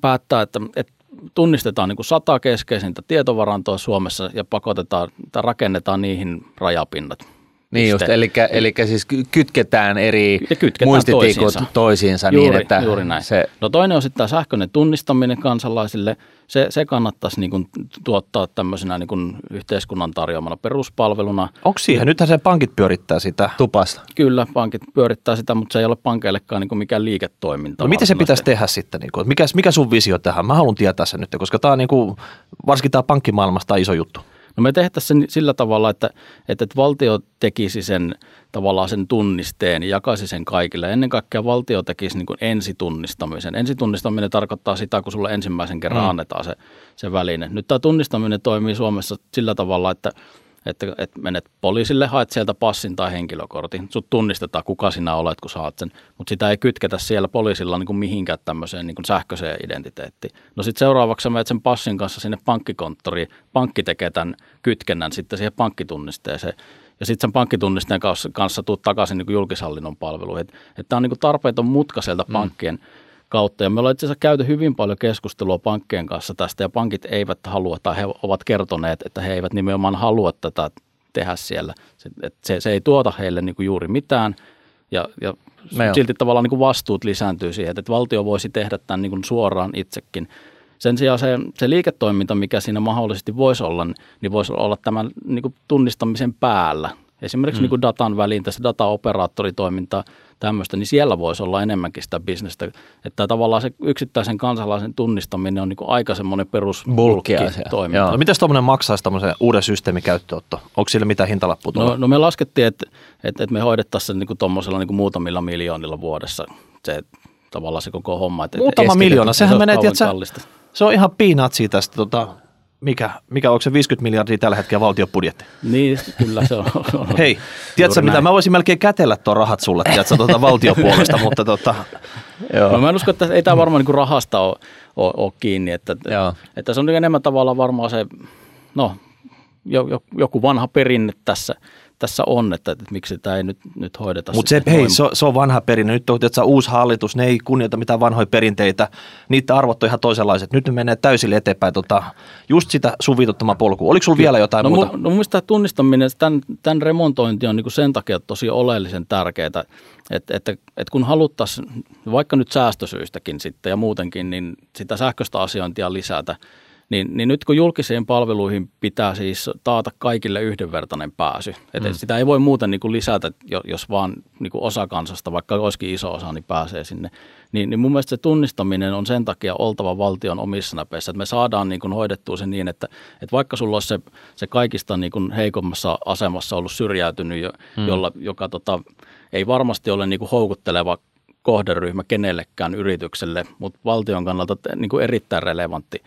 päättää, että, että tunnistetaan niin kuin sata keskeisintä tietovarantoa Suomessa ja pakotetaan tai rakennetaan niihin rajapinnat. Niin just, eli, eli siis kytketään eri kytketään muistitikut toisiinsa, toisiinsa niin, juuri, niin, että juuri näin. Se... No toinen on sitten tämä sähköinen tunnistaminen kansalaisille. Se, se kannattaisi niin kuin tuottaa tämmöisenä niin kuin yhteiskunnan tarjoamana peruspalveluna. Onko siihen? Nythän se pankit pyörittää sitä. Tupasta. Kyllä, pankit pyörittää sitä, mutta se ei ole pankeillekaan niin kuin mikään liiketoiminta. No miten se pitäisi tehdä sitten? Niin kuin, mikä, mikä sun visio tähän? Mä haluan tietää sen nyt, koska tämä on niin kuin, varsinkin tämä pankkimaailmasta iso juttu. No me tehtäisiin sen sillä tavalla, että, että, että valtio tekisi sen tavallaan sen tunnisteen ja jakaisi sen kaikille. Ennen kaikkea valtio tekisi niin kuin ensitunnistamisen. Ensitunnistaminen tarkoittaa sitä, kun sulle ensimmäisen kerran mm. annetaan se, se väline. Nyt tämä tunnistaminen toimii Suomessa sillä tavalla, että – että, että menet poliisille, haet sieltä passin tai henkilökortin. Sut tunnistetaan, kuka sinä olet, kun saat sen. Mutta sitä ei kytketä siellä poliisilla niin kuin mihinkään tämmöiseen niin kuin sähköiseen identiteettiin. No sitten seuraavaksi menet sen passin kanssa sinne pankkikonttoriin. Pankki tekee tämän kytkennän sitten siihen pankkitunnisteeseen. Ja sitten sen pankkitunnisteen kanssa, kanssa tuut takaisin niin kuin julkishallinnon palveluihin. Tämä on niin kuin tarpeeton mutka sieltä mm. pankkien kautta. Ja me ollaan itse asiassa käyty hyvin paljon keskustelua pankkien kanssa tästä ja pankit eivät halua tai he ovat kertoneet, että he eivät nimenomaan halua tätä tehdä siellä. Se, se, se ei tuota heille niin kuin juuri mitään ja, ja silti tavallaan niin kuin vastuut lisääntyy siihen, että valtio voisi tehdä tämän niin kuin suoraan itsekin. Sen sijaan se, se liiketoiminta, mikä siinä mahdollisesti voisi olla, niin voisi olla tämän niin kuin tunnistamisen päällä. Esimerkiksi mm. niin kuin datan väliin, tässä dataoperaattoritoimintaa – tämmöistä, niin siellä voisi olla enemmänkin sitä bisnestä. Että tavallaan se yksittäisen kansalaisen tunnistaminen on niin kuin aika semmoinen perus toiminta. No, miten tuommoinen maksaisi tämmöisen uuden systeemin käyttöotto? Onko sillä mitään hintalappua no, no, me laskettiin, että, että, että me hoidettaisiin sen niin tuommoisella niin kuin muutamilla miljoonilla vuodessa se tavallaan se koko homma. Että Muutama miljoona, sehän se menee, tiedätkö, se on ihan piinatsi tästä tota, mikä, mikä onko se 50 miljardia tällä hetkellä valtiopudjetti? Niin, kyllä se on. Hei, tiedätkö mitä, näin. mä voisin melkein kätellä tuon rahat sulle, tiedätkö, tuota valtiopuolesta, mutta tota... Joo. No, mä en usko, että ei tämä varmaan niin rahasta ole, ole, ole kiinni, että, Joo. että se on enemmän tavallaan varmaan se, no, joku vanha perinne tässä – tässä on, että, että miksi tämä ei nyt, nyt hoideta. Mutta se, hei, se, se, on vanha perinne. Nyt on että uusi hallitus, ne ei kunnioita mitään vanhoja perinteitä. Niitä arvot on ihan toisenlaiset. Nyt ne menee täysin eteenpäin. Tota, just sitä suvituttama polku. Oliko sulla vielä jotain no, muuta? Mu, no mun mielestä tunnistaminen, tämän, tämän remontointi on niin sen takia tosi oleellisen tärkeää, että, että, että, että kun haluttaisiin, vaikka nyt säästösyistäkin sitten ja muutenkin, niin sitä sähköistä asiointia lisätä, niin, niin nyt kun julkisiin palveluihin pitää siis taata kaikille yhdenvertainen pääsy, että mm. sitä ei voi muuten niin kuin lisätä, jos vaan niin kuin osa kansasta, vaikka olisikin iso osa, niin pääsee sinne, niin, niin mun mielestä se tunnistaminen on sen takia oltava valtion omissa näpeissä, että me saadaan niin kuin hoidettua se niin, että, että vaikka sulla olisi se, se kaikista niin kuin heikommassa asemassa ollut syrjäytynyt, jo, mm. jolla, joka tota, ei varmasti ole niin kuin houkutteleva kohderyhmä kenellekään yritykselle, mutta valtion kannalta niin kuin erittäin relevantti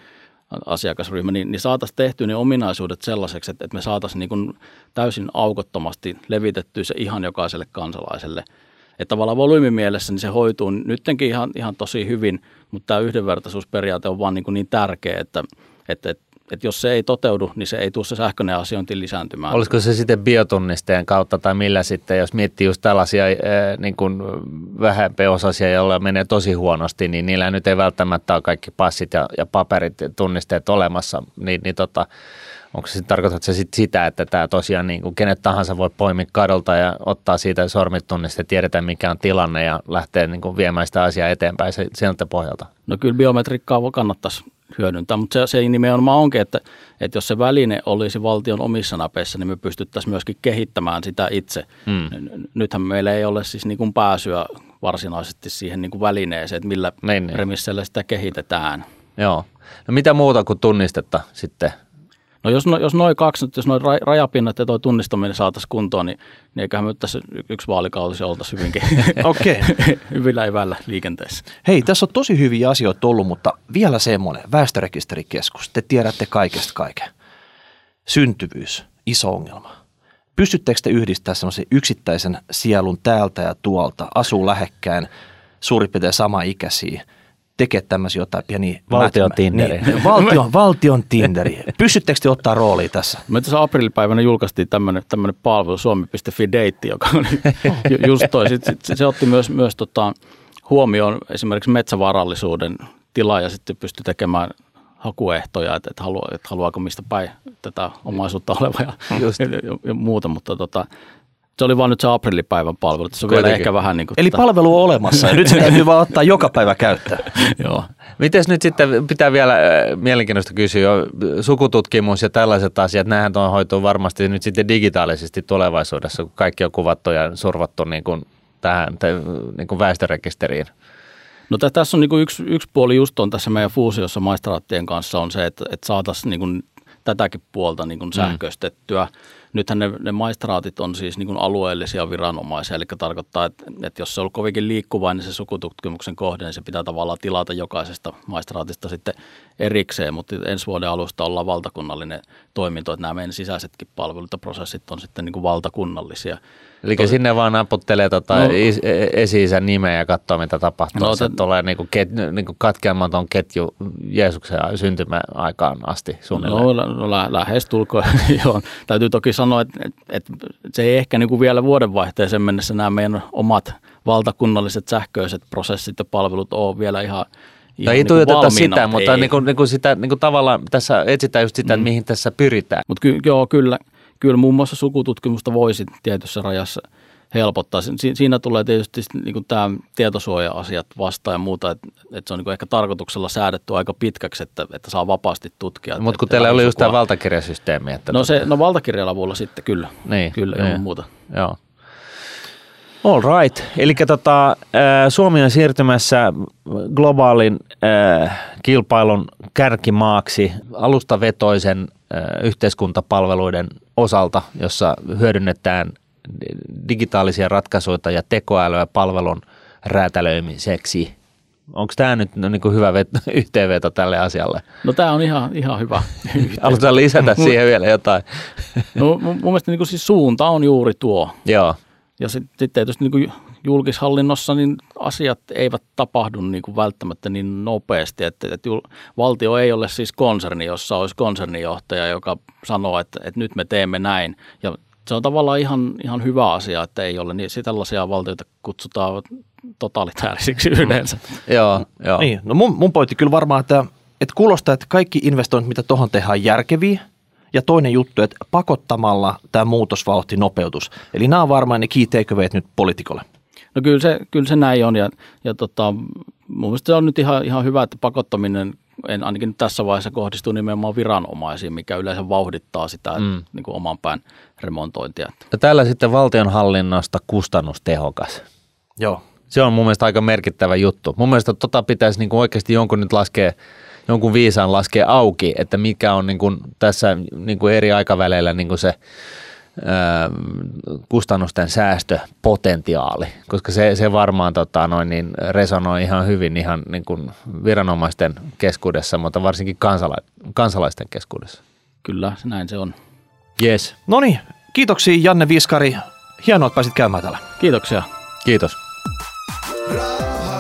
asiakasryhmä, niin, niin saataisiin tehtyä ne ominaisuudet sellaiseksi, että, että me saataisiin niin kuin täysin aukottomasti levitettyä se ihan jokaiselle kansalaiselle. Että tavallaan volyymimielessä niin se hoituu nyttenkin ihan, ihan tosi hyvin, mutta tämä yhdenvertaisuusperiaate on vaan niin, kuin niin tärkeä, että, että, että että jos se ei toteudu, niin se ei tule se sähköinen asiointi lisääntymään. Olisiko se sitten biotunnisteen kautta tai millä sitten, jos miettii just tällaisia niin kuin vähempi-osaisia, joilla menee tosi huonosti, niin niillä nyt ei välttämättä ole kaikki passit ja, ja paperit ja tunnisteet olemassa, niin, niin tota, onko se tarkoitat se sit sitä, että tämä tosiaan niin kuin kenet tahansa voi poimia kadolta ja ottaa siitä sormitunniste, tiedetään mikä on tilanne ja lähteä niin kuin viemään sitä asiaa eteenpäin sieltä pohjalta? No kyllä biometriikkaa kannattaisi hyödyntää, mutta se, se nimenomaan onkin, että, että jos se väline olisi valtion omissa napeissa, niin me pystyttäisiin myöskin kehittämään sitä itse. Hmm. Nythän meillä ei ole siis niin kuin pääsyä varsinaisesti siihen niin kuin välineeseen, että millä niin, niin. premisseillä sitä kehitetään. Joo. No mitä muuta kuin tunnistetta sitten No jos, no, jos noin kaksi, jos noin rajapinnat ja tuo tunnistaminen saataisiin kuntoon, niin, niin eiköhän me tässä yksi vaalikausi oltaisiin hyvinkin okay. hyvillä evällä liikenteessä. Hei, tässä on tosi hyviä asioita ollut, mutta vielä semmoinen, väestörekisterikeskus, te tiedätte kaikesta kaiken. Syntyvyys, iso ongelma. Pystyttekö te yhdistämään semmoisen yksittäisen sielun täältä ja tuolta, asuu lähekkään, suurin piirtein sama ikäisiä – tekee tämmöisiä jotain pieniä... Valtion Tinderi. Niin, valtion, valtion Tinderi. Pystyttekö te ottaa roolia tässä? Me tässä aprillipäivänä julkaistiin tämmöinen, tämmöinen palvelu suomi.fi Date, joka oli just toi. Sitten, sit, se otti myös, myös tota, huomioon esimerkiksi metsävarallisuuden tila ja sitten pystyi tekemään hakuehtoja, että, että, haluaa, että haluaako mistä päin tätä omaisuutta oleva ja, ja, ja muuta, mutta tota, se oli vaan nyt se aprillipäivän palvelu. Se on vielä ehkä vähän niin kuin Eli tota... palvelu on olemassa ja nyt se täytyy vaan ottaa joka päivä käyttöön. Joo. Miten nyt sitten pitää vielä äh, mielenkiintoista kysyä, sukututkimus ja tällaiset asiat, nämähän on hoituu varmasti nyt sitten digitaalisesti tulevaisuudessa, kun kaikki on kuvattu ja survattu niin kuin tähän niin kuin väestörekisteriin. No tässä on niin kuin yksi, yksi puoli just on tässä meidän fuusiossa maistraattien kanssa on se, että, että saataisiin niin kuin tätäkin puolta niin kuin mm. sähköistettyä. Mm nythän ne, ne maistraatit on siis niin kuin alueellisia viranomaisia, eli tarkoittaa, että, että jos se on kovinkin liikkuvainen se sukututkimuksen kohde, niin se pitää tavallaan tilata jokaisesta maistraatista sitten erikseen, mutta ensi vuoden alusta ollaan valtakunnallinen toiminto, että nämä meidän sisäisetkin palvelut ja prosessit on sitten niin kuin valtakunnallisia. Eli Tos... sinne vaan naputtelee tota no, esi nimeä ja katsoo, mitä tapahtuu. No, se te... tulee niin kuin ket, niin kuin katkeamaton ketju Jeesuksen syntymäaikaan asti suunnilleen. No, no lä- lähes tulkoon. Joo. Täytyy toki sanoa, että, että, että se ei ehkä niin kuin vielä vuodenvaihteeseen mennessä nämä meidän omat valtakunnalliset sähköiset prosessit ja palvelut ole vielä ihan No ei niin valmiina, sitä, mutta ei. Niin kuin, niin kuin sitä, niin kuin tavallaan tässä etsitään just sitä, mm. mihin tässä pyritään. Mutta ky- joo, kyllä, kyllä muun muassa sukututkimusta voisi tietyssä rajassa helpottaa. Si- siinä tulee tietysti niin kuin tämä tietosuoja-asiat vastaan ja muuta, että, että se on niin ehkä tarkoituksella säädetty aika pitkäksi, että, että saa vapaasti tutkia. Mutta kun teillä oli just tämä valtakirjasysteemi. Että no, se, no valtakirjalavulla sitten kyllä, niin, kyllä niin. ilman muuta. Joo. All right. Eli tota, Suomi on siirtymässä globaalin kilpailun kärkimaaksi alustavetoisen yhteiskuntapalveluiden osalta, jossa hyödynnetään digitaalisia ratkaisuja ja tekoälyä palvelun räätälöimiseksi. Onko tämä nyt no, niin kuin hyvä vet- yhteenveto tälle asialle? No tämä on ihan, ihan hyvä. Haluatko lisätä siihen vielä jotain? no mun mielestä niin kuin siis suunta on juuri tuo. Joo. Ja sitten tietysti niin kuin julkishallinnossa niin asiat eivät tapahdu niin kuin välttämättä niin nopeasti. Että, että valtio ei ole siis konserni, jossa olisi konsernijohtaja, joka sanoo, että, että nyt me teemme näin. Ja se on tavallaan ihan, ihan hyvä asia, että ei ole niin tällaisia valtioita kutsutaan totalitäärisiksi yleensä. joo, joo. Niin, no mun, mun pointti kyllä varmaan, että, että kuulostaa, että kaikki investoinnit, mitä tuohon tehdään, järkeviä – ja toinen juttu, että pakottamalla tämä muutosvauhti nopeutus. Eli nämä on varmaan ne key takeawayt nyt poliitikolle. No kyllä se, kyllä se näin on ja, ja tota, mun mielestä se on nyt ihan, ihan hyvä, että pakottaminen en ainakin tässä vaiheessa kohdistuu nimenomaan viranomaisiin, mikä yleensä vauhdittaa sitä mm. niin kuin oman pään remontointia. Ja täällä sitten valtionhallinnosta kustannustehokas. Joo. Se on mun mielestä aika merkittävä juttu. Mun mielestä tota pitäisi niin kuin oikeasti jonkun nyt laskea jonkun viisaan laskea auki, että mikä on niin kuin tässä niin kuin eri aikaväleillä niin kuin se kustannusten säästöpotentiaali, koska se, se varmaan tota, noin, niin resonoi ihan hyvin ihan niin kuin viranomaisten keskuudessa, mutta varsinkin kansala- kansalaisten keskuudessa. Kyllä, näin se on. Yes. No niin, kiitoksia Janne Viskari. Hienoa, että pääsit käymään täällä. Kiitoksia. Kiitos. Radio